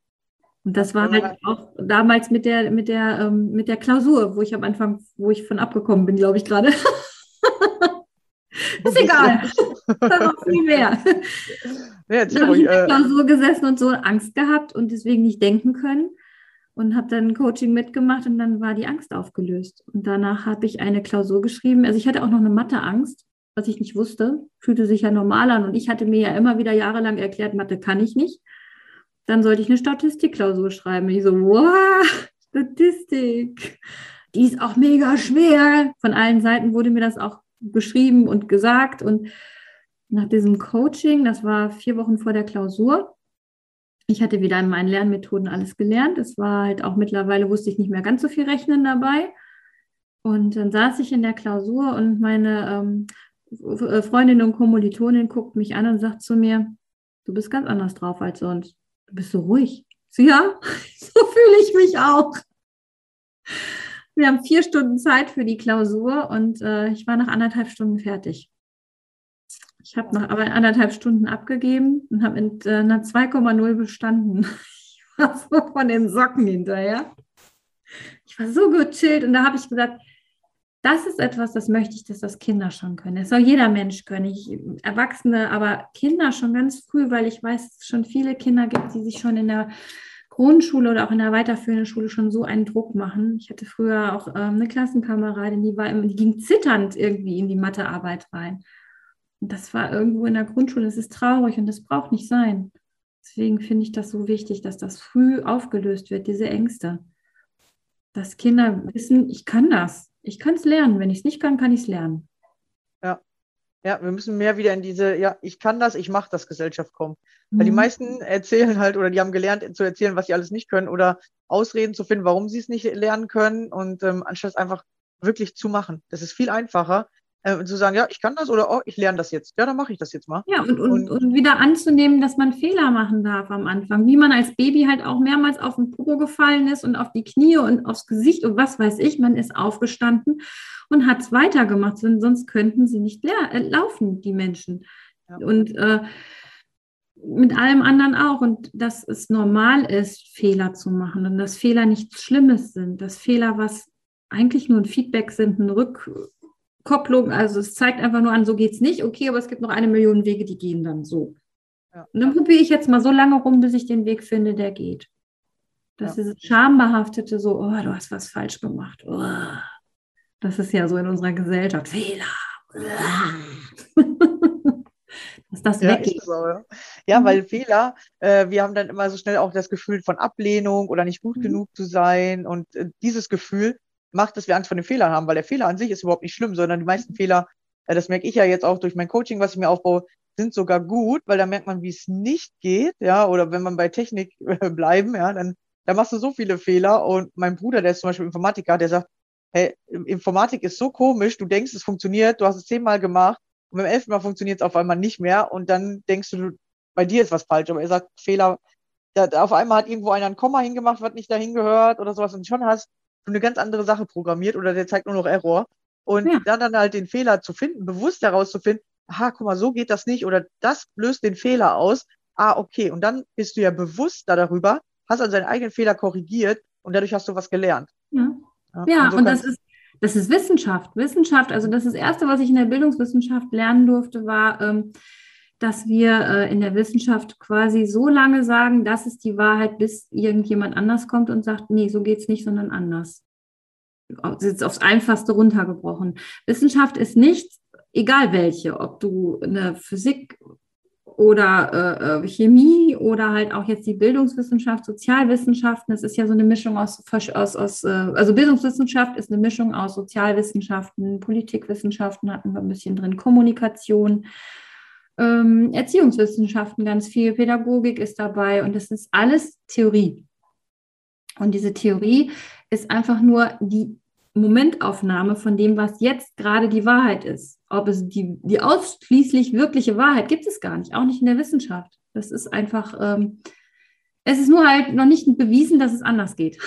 Und das war halt auch damals mit der, mit der, ähm, mit der Klausur, wo ich am Anfang, wo ich von abgekommen bin, glaube ich gerade. <laughs> ist egal. Das war viel mehr.
Ja,
Dann habe ich in der
äh,
Klausur gesessen und so Angst gehabt und deswegen nicht denken können und habe dann Coaching mitgemacht und dann war die Angst aufgelöst. Und danach habe ich eine Klausur geschrieben. Also ich hatte auch noch eine Mathe-Angst, was ich nicht wusste, fühlte sich ja normal an und ich hatte mir ja immer wieder jahrelang erklärt, Mathe kann ich nicht. Dann sollte ich eine Statistikklausur schreiben. Ich so, wow, Statistik. Die ist auch mega schwer. Von allen Seiten wurde mir das auch beschrieben und gesagt und nach diesem Coaching, das war vier Wochen vor der Klausur, ich hatte wieder in meinen Lernmethoden alles gelernt. Es war halt auch mittlerweile, wusste ich nicht mehr ganz so viel Rechnen dabei. Und dann saß ich in der Klausur und meine ähm, äh, Freundin und Kommilitonin guckt mich an und sagt zu mir, du bist ganz anders drauf als sonst. Du bist so ruhig. Ja, <laughs> so fühle ich mich auch. Wir haben vier Stunden Zeit für die Klausur und äh, ich war nach anderthalb Stunden fertig. Ich habe nach aber anderthalb Stunden abgegeben und habe mit einer 2,0 bestanden. <laughs> Ich war so von den Socken hinterher. Ich war so gechillt und da habe ich gesagt, das ist etwas, das möchte ich, dass das Kinder schon können. Das soll jeder Mensch können. Ich, Erwachsene, aber Kinder schon ganz früh, weil ich weiß, es schon viele Kinder gibt, die sich schon in der Grundschule oder auch in der weiterführenden Schule schon so einen Druck machen. Ich hatte früher auch ähm, eine Klassenkameradin, die, war, die ging zitternd irgendwie in die Mathearbeit rein. Das war irgendwo in der Grundschule. Das ist traurig und das braucht nicht sein. Deswegen finde ich das so wichtig, dass das früh aufgelöst wird, diese Ängste. Dass Kinder wissen, ich kann das. Ich kann es lernen. Wenn ich es nicht kann, kann ich es lernen.
ja, wir müssen mehr wieder in diese, ja, ich kann das, ich mache das Gesellschaft kommen. Weil die
Mhm.
meisten erzählen halt oder die haben gelernt zu erzählen, was sie alles nicht können oder Ausreden zu finden, warum sie es nicht lernen können und ähm, anstatt es einfach wirklich zu machen. Das ist viel einfacher, äh, zu sagen, ja, ich kann das oder oh, ich lerne das jetzt. Ja, dann mache ich das jetzt mal.
Ja, und, und,
Und-
und wieder anzunehmen, dass man Fehler machen darf am Anfang. Wie man als Baby halt auch mehrmals auf den Popo gefallen ist und auf die Knie und aufs Gesicht und was weiß ich. Man ist aufgestanden und hat es weitergemacht, son- sonst könnten sie nicht äh, laufen, die Menschen.
Ja.
Und äh, mit allem anderen auch. Und dass es normal ist, Fehler zu machen und dass Fehler nichts Schlimmes sind. Dass Fehler was eigentlich nur ein Feedback sind, eine Rückkopplung. Also es zeigt einfach nur an, so geht es nicht. Okay, aber es gibt noch eine Million Wege, die gehen dann so.
Ja.
Und dann probiere ich jetzt mal so lange rum, bis ich den Weg finde, der geht. Dass
Ja.
dieses Schambehaftete so, oh, du hast was falsch gemacht. Oh. Das ist ja so in unserer Gesellschaft. Fehler. <laughs> Dass das
Ja,
weggeht.
ja. ja
Mhm.
weil Fehler, äh, wir haben dann immer so schnell auch das Gefühl von Ablehnung oder nicht gut
Mhm.
genug zu sein. Und äh, dieses Gefühl macht, dass wir Angst vor den Fehlern haben, weil der Fehler an sich ist überhaupt nicht schlimm, sondern die meisten Fehler, äh, das merke ich ja jetzt auch durch mein Coaching, was ich mir aufbaue, sind sogar gut, weil da merkt man, wie es nicht geht, ja, oder wenn man bei Technik <laughs> äh, bleiben, ja, dann da machst du so viele Fehler. Und mein Bruder, der ist zum Beispiel Informatiker, der sagt, hey, Informatik ist so komisch, du denkst, es funktioniert, du hast es zehnmal gemacht und beim elften Mal funktioniert es auf einmal nicht mehr und dann denkst du, bei dir ist was falsch. Aber er sagt, Fehler, da, auf einmal hat irgendwo einer ein Komma hingemacht, was nicht dahin gehört oder sowas und schon hast eine ganz andere Sache programmiert oder der zeigt nur noch Error. Und
Ja.
dann dann halt den Fehler zu finden, bewusst herauszufinden, aha, guck mal, so geht das nicht oder das löst den Fehler aus. Ah, okay. Und dann bist du ja bewusster darüber, hast also deinen eigenen Fehler korrigiert und dadurch hast du was gelernt.
Ja. Ja,
so
und
kannst-
das ist, das ist Wissenschaft. Wissenschaft, also das ist das Erste, was ich in der Bildungswissenschaft lernen durfte, war, ähm, dass wir äh, in der Wissenschaft quasi so lange sagen, das ist die Wahrheit, bis irgendjemand anders kommt und sagt, nee, so geht es nicht, sondern anders. Das ist aufs Einfachste runtergebrochen. Wissenschaft ist nicht, egal welche, ob du eine Physik oder äh, äh, Chemie oder halt auch jetzt die Bildungswissenschaft, Sozialwissenschaften. Das ist ja so eine Mischung aus, aus, aus also Bildungswissenschaft ist eine Mischung aus Sozialwissenschaften, Politikwissenschaften hatten wir ein bisschen drin, Kommunikation, ähm, Erziehungswissenschaften ganz viel, Pädagogik ist dabei und das ist alles Theorie. Und diese Theorie ist einfach nur die Momentaufnahme von dem, was jetzt gerade die Wahrheit ist. Ob es die, die ausschließlich wirkliche Wahrheit gibt es gar nicht, auch nicht in der Wissenschaft. Das ist einfach, ähm, es ist nur halt noch nicht bewiesen, dass es anders geht.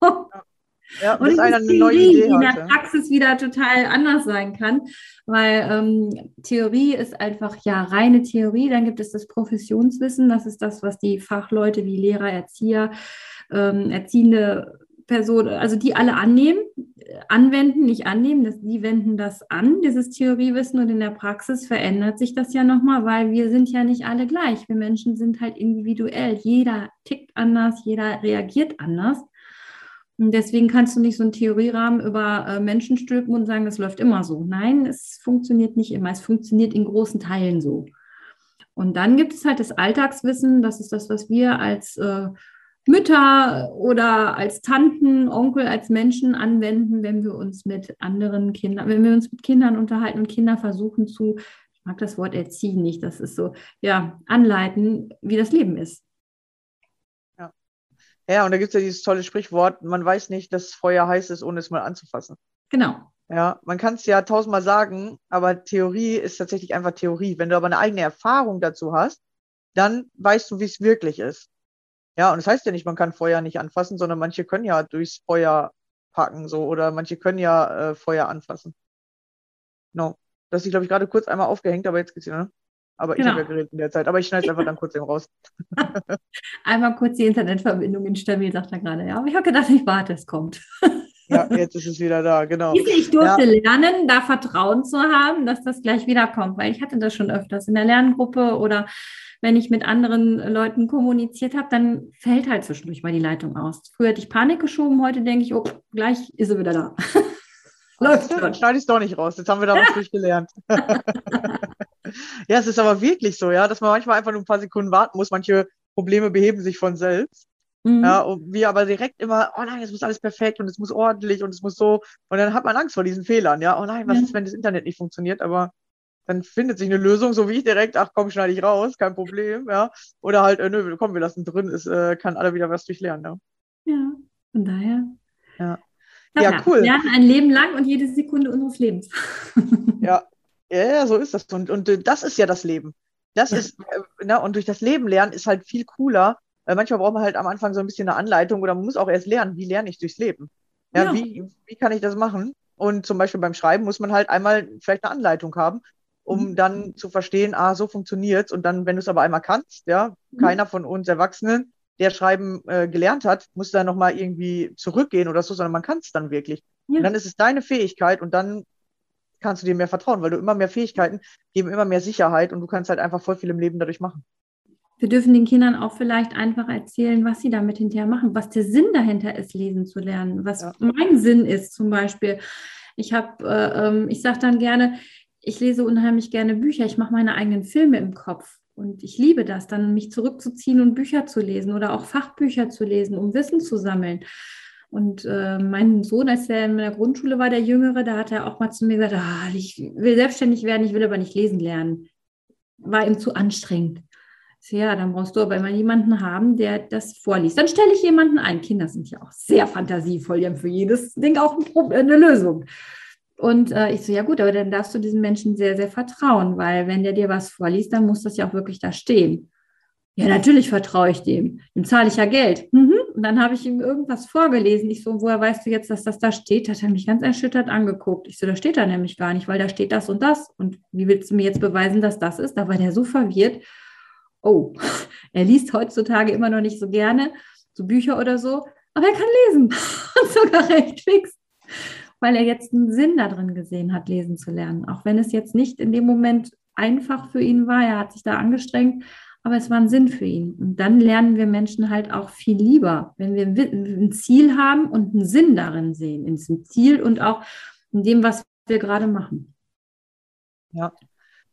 <laughs>
Ja,
Und
einer eine neue
die
Idee
in der. Praxis wieder total anders sein kann, weil ähm, Theorie ist einfach ja reine Theorie. Dann gibt es das Professionswissen, das ist das, was die Fachleute wie Lehrer, Erzieher, ähm, erziehende Personen, also die alle annehmen, äh, anwenden, nicht annehmen, das, die wenden das an, dieses Theoriewissen und in der Praxis verändert sich das ja nochmal, weil wir sind ja nicht alle gleich. Wir Menschen sind halt individuell. Jeder tickt anders, jeder reagiert anders. Deswegen kannst du nicht so einen Theorierahmen über äh, Menschen stülpen und sagen, das läuft immer so. Nein, es funktioniert nicht immer. Es funktioniert in großen Teilen so. Und dann gibt es halt das Alltagswissen. Das ist das, was wir als äh, Mütter oder als Tanten, Onkel, als Menschen anwenden, wenn wir uns mit anderen Kindern, wenn wir uns mit Kindern unterhalten und Kinder versuchen zu, ich mag das Wort erziehen nicht, das ist so, ja, anleiten, wie das Leben ist.
Ja, und da gibt es ja dieses tolle Sprichwort, man weiß nicht, dass Feuer heiß ist, ohne es mal anzufassen.
Genau.
Ja, man kann es ja tausendmal sagen, aber Theorie ist tatsächlich einfach Theorie. Wenn du aber eine eigene Erfahrung dazu hast, dann weißt du, wie es wirklich ist. Ja, und das heißt ja nicht, man kann Feuer nicht anfassen, sondern manche können ja durchs Feuer packen, so, oder manche können ja äh, Feuer anfassen. No. Das ist, glaube ich, gerade kurz einmal aufgehängt, aber jetzt geht's wieder, ne? Aber ich
Genau.
habe ja geredet in der Zeit. Aber ich schneide es einfach dann kurz eben raus. <laughs>
Einmal kurz die Internetverbindung instabil, sagt er gerade. Ja, aber ich habe gedacht, ich warte, es kommt. <laughs>
Ja, jetzt ist es wieder da, genau.
Ich durfte lernen, da Vertrauen zu haben, dass das gleich wiederkommt, weil ich hatte das schon öfters in der Lerngruppe oder wenn ich mit anderen Leuten kommuniziert habe, dann fällt halt zwischendurch mal die Leitung aus. Früher hätte ich Panik geschoben, heute denke ich, oh, gleich ist sie wieder da. <laughs> Läuft
Dann schneide ich es doch nicht raus. Jetzt haben wir da was durchgelernt. Ja, es ist aber wirklich so, ja, dass man manchmal einfach nur ein paar Sekunden warten muss. Manche Probleme beheben sich von selbst.
Mhm.
Ja, und wir aber direkt immer, oh nein, es muss alles perfekt und es muss ordentlich und es muss so. Und dann hat man Angst vor diesen Fehlern, ja. Oh nein, was
Ja.
ist, wenn das Internet nicht funktioniert? Aber dann findet sich eine Lösung, so wie ich direkt, ach komm, schneide ich raus, kein Problem, ja. Oder halt, äh, nö, komm, wir lassen drin, es äh, kann alle wieder was durchlernen, ja.
Ja, von daher.
Ja. Ja,
klar,
cool.
Wir lernen ein Leben lang und jede Sekunde unseres Lebens.
Ja, <laughs> ja, so ist das. Und, und äh, das ist ja das Leben. Das ist, äh, ne, und durch das Leben lernen ist halt viel cooler. Weil manchmal braucht man halt am Anfang so ein bisschen eine Anleitung oder man muss auch erst lernen, wie lerne ich durchs Leben. Ja,
Ja.
Wie, wie kann ich das machen? Und zum Beispiel beim Schreiben muss man halt einmal vielleicht eine Anleitung haben, um
Mhm.
dann zu verstehen, ah, so funktioniert's. Und dann, wenn du es aber einmal kannst, ja,
Mhm.
keiner von uns Erwachsenen, der Schreiben äh, gelernt hat, muss da nochmal irgendwie zurückgehen oder so, sondern man kann es dann wirklich.
Ja.
Und dann ist es deine Fähigkeit und dann kannst du dir mehr vertrauen, weil du immer mehr Fähigkeiten geben immer mehr Sicherheit und du kannst halt einfach voll viel im Leben dadurch machen.
Wir dürfen den Kindern auch vielleicht einfach erzählen, was sie damit hinterher machen, was der Sinn dahinter ist, lesen zu lernen, was
Ja.
mein Sinn ist zum Beispiel. Ich habe, äh, ähm, ich sage dann gerne, ich lese unheimlich gerne Bücher, ich mache meine eigenen Filme im Kopf. Und ich liebe das, dann mich zurückzuziehen und Bücher zu lesen oder auch Fachbücher zu lesen, um Wissen zu sammeln. Und äh, mein Sohn, als er in der Grundschule war, der Jüngere, da hat er auch mal zu mir gesagt, ah, ich will selbstständig werden, ich will aber nicht lesen lernen. War ihm zu anstrengend. So, Ja, dann brauchst du aber immer jemanden haben, der das vorliest. Dann stelle ich jemanden ein. Kinder sind ja auch sehr fantasievoll, die haben für jedes Ding auch ein eine Lösung. Und äh, ich so, ja gut, aber dann darfst du diesem Menschen sehr, sehr vertrauen, weil wenn der dir was vorliest, dann muss das ja auch wirklich da stehen. Ja, natürlich vertraue ich dem. Dem zahle ich ja Geld. Mhm. Und dann habe ich ihm irgendwas vorgelesen. Ich so, woher weißt du jetzt, dass das da steht? Hat er mich ganz erschüttert angeguckt. Ich so, da steht da nämlich gar nicht, weil da steht das und das. Und wie willst du mir jetzt beweisen, dass das ist? Da war der so verwirrt. Oh, <laughs> er liest heutzutage immer noch nicht so gerne, so Bücher oder so, aber er kann lesen. <laughs> Und sogar recht fix. Weil er jetzt einen Sinn darin gesehen hat, lesen zu lernen. Auch wenn es jetzt nicht in dem Moment einfach für ihn war. Er hat sich da angestrengt, aber es war ein Sinn für ihn. Und dann lernen wir Menschen halt auch viel lieber, wenn wir ein Ziel haben und einen Sinn darin sehen, in diesem Ziel und auch in dem, was wir gerade machen.
Ja.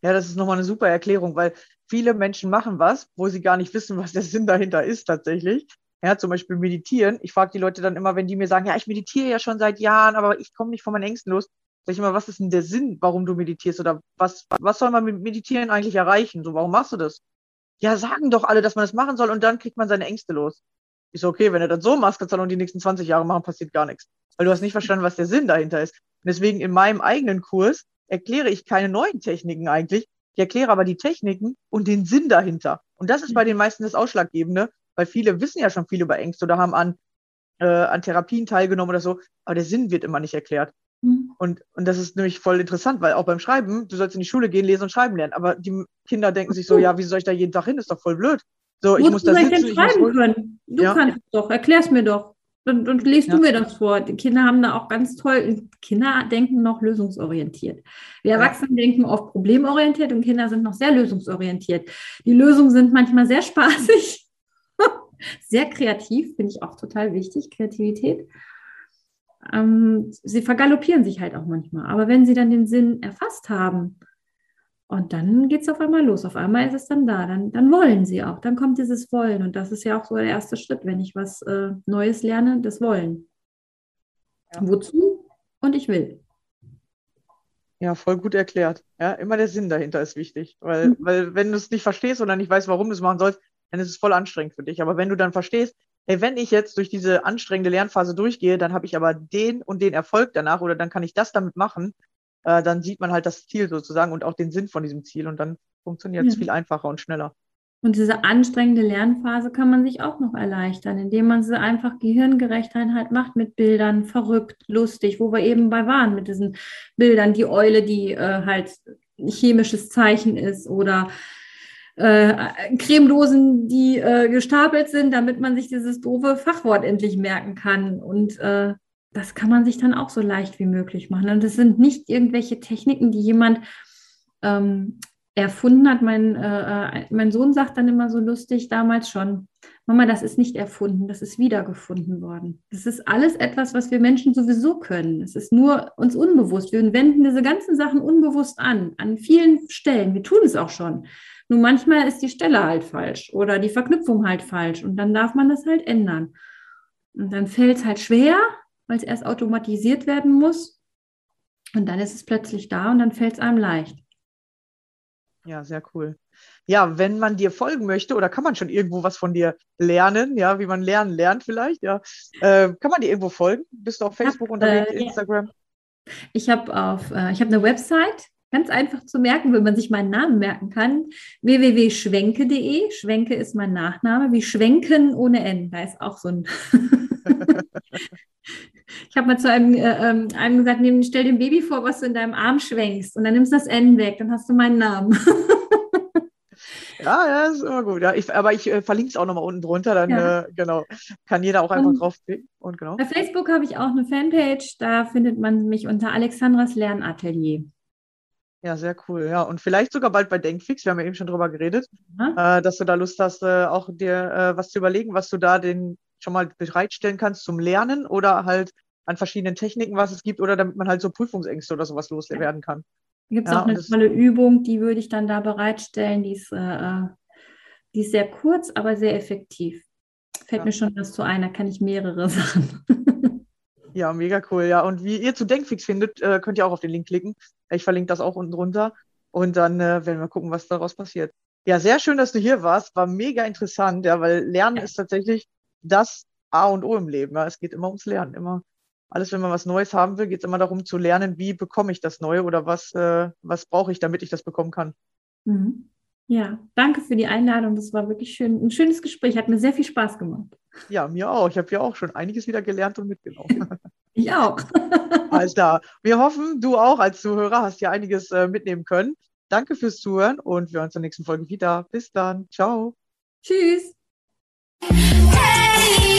Ja, das ist nochmal eine super Erklärung, weil viele Menschen machen was, wo sie gar nicht wissen, <laughs> was der Sinn dahinter ist tatsächlich. Ja, zum Beispiel meditieren. Ich frage die Leute dann immer, wenn die mir sagen, ja, ich meditiere ja schon seit Jahren, aber ich komme nicht von meinen Ängsten los. Sag ich immer, was ist denn der Sinn, warum du meditierst? Oder was, was soll man mit Meditieren eigentlich erreichen? So, warum machst du das? Ja, sagen doch alle, dass man das machen soll und dann kriegt man seine Ängste los. Ich so, okay, wenn du das so machst, kannst du die nächsten 20 Jahre machen, passiert gar nichts. Weil du hast nicht verstanden, was der Sinn dahinter ist. Und deswegen in meinem eigenen Kurs erkläre ich keine neuen Techniken eigentlich. Ich erkläre aber die Techniken und den Sinn dahinter. Und das ist bei den meisten das Ausschlaggebende, weil viele wissen ja schon viel über Ängste oder haben an äh, an Therapien teilgenommen oder so, aber der Sinn wird immer nicht erklärt.
Mhm.
Und, und das ist nämlich voll interessant, weil auch beim Schreiben, du sollst in die Schule gehen, lesen und schreiben lernen. Aber die Kinder denken sich so, ja, wieso soll ich da jeden Tag hin? Ist doch voll blöd. So, ich muss da
soll ich
sitzen,
denn
ich muss
schreiben
ruhig-
können? Du
Ja.
kannst doch, erklär's mir doch. Und, und liest
Ja.
du mir das vor. Die Kinder haben da auch ganz toll, Kinder denken noch lösungsorientiert. Wir
Ja.
Erwachsene denken oft problemorientiert und Kinder sind noch sehr lösungsorientiert. Die Lösungen sind manchmal sehr spaßig, <laughs> sehr kreativ, finde ich auch total wichtig, Kreativität. Ähm, sie vergaloppieren sich halt auch manchmal. Aber wenn sie dann den Sinn erfasst haben, und dann geht es auf einmal los. Auf einmal ist es dann da. Dann, dann wollen sie auch. Dann kommt dieses Wollen. Und das ist ja auch so der erste Schritt, wenn ich was äh, Neues lerne, das Wollen.
Ja.
Wozu? Und ich will.
Ja, voll gut erklärt. Ja, immer der Sinn dahinter ist wichtig. Weil,
Mhm.
weil wenn du es nicht verstehst oder nicht weißt, warum du es machen sollst, dann ist es voll anstrengend für dich. Aber wenn du dann verstehst, hey, wenn ich jetzt durch diese anstrengende Lernphase durchgehe, dann habe ich aber den und den Erfolg danach oder dann kann ich das damit machen, äh, dann sieht man halt das Ziel sozusagen und auch den Sinn von diesem Ziel und dann funktioniert es
Ja.
viel einfacher und schneller.
Und diese anstrengende Lernphase kann man sich auch noch erleichtern, indem man sie einfach gehirngerecht halt macht mit Bildern, verrückt, lustig, wo wir eben bei waren mit diesen Bildern, die Eule, die äh, halt ein chemisches Zeichen ist oder äh, Cremedosen, die äh, gestapelt sind, damit man sich dieses doofe Fachwort endlich merken kann. Und äh, das kann man sich dann auch so leicht wie möglich machen. Und das sind nicht irgendwelche Techniken, die jemand ähm, erfunden hat. Mein, äh, äh, mein Sohn sagt dann immer so lustig, damals schon, Mama, das ist nicht erfunden, das ist wiedergefunden worden. Das ist alles etwas, was wir Menschen sowieso können. Es ist nur uns unbewusst. Wir wenden diese ganzen Sachen unbewusst an, an vielen Stellen. Wir tun es auch schon. Nur manchmal ist die Stelle halt falsch oder die Verknüpfung halt falsch und dann darf man das halt ändern. Und dann fällt es halt schwer, weil es erst automatisiert werden muss. Und dann ist es plötzlich da und dann fällt es einem leicht.
Ja, sehr cool. Ja, wenn man dir folgen möchte oder kann man schon irgendwo was von dir lernen, ja, wie man lernen lernt vielleicht, ja, äh, kann man dir irgendwo folgen? Bist du auf Facebook unterwegs,
äh.
Instagram?
Ich habe auf, äh, ich habe eine Website, ganz einfach zu merken, wenn man sich meinen Namen merken kann. www.schwenke.de. Schwenke ist mein Nachname, wie Schwenken ohne N. Da ist auch so ein. <laughs> ich habe mal zu einem, äh, ähm, einem gesagt, nimm, stell dem Baby vor, was du in deinem Arm schwenkst und dann nimmst du das N weg, dann hast du meinen Namen. <laughs>
Ja, ja, ist immer gut. Ja, ich, aber ich äh, verlinke es auch nochmal unten drunter, dann
Ja.
äh, genau, kann jeder auch einfach
Und-
draufklicken und genau.
Bei Facebook habe ich auch eine Fanpage, da findet man mich unter Alexandras Lernatelier.
Ja, sehr cool. Ja, und vielleicht sogar bald bei Denkfix, wir haben ja eben schon drüber geredet,
Ja?
äh, dass du da Lust hast, äh, auch dir äh, was zu überlegen, was du da den schon mal bereitstellen kannst zum Lernen oder halt an verschiedenen Techniken, was es gibt, oder damit man halt so Prüfungsängste oder sowas loswerden kann.
Da gibt es
Ja,
auch eine tolle Übung, die würde ich dann da bereitstellen. Die ist, äh, äh, die ist sehr kurz, aber sehr effektiv. Fällt
Ja.
mir schon was zu ein, da kann ich mehrere <laughs> Sachen.
Ja, mega cool. Ja, und wie ihr zu Denkfix findet, äh, könnt ihr auch auf den Link klicken. Ich verlinke das auch unten drunter. Und dann äh, werden wir gucken, was daraus passiert. Ja, sehr schön, dass du hier warst. War mega interessant, ja, weil Lernen ist tatsächlich das A und O im Leben. Ja. Es geht immer ums Lernen. Immer alles, wenn man was Neues haben will, geht es immer darum zu lernen, wie bekomme ich das Neue oder was, äh, was brauche ich, damit ich das bekommen kann.
Mhm. Ja, danke für die Einladung. Das war wirklich schön. Ein schönes Gespräch. Hat mir sehr viel Spaß gemacht.
Ja, mir auch. Ich habe ja auch schon einiges wieder gelernt und mitgenommen. <laughs>
Ich auch. <laughs>
Alles klar. Wir hoffen, du auch als Zuhörer hast ja einiges äh, mitnehmen können. Danke fürs Zuhören und wir hören uns in der nächsten Folge wieder. Bis dann. Ciao.
Tschüss.
Hey,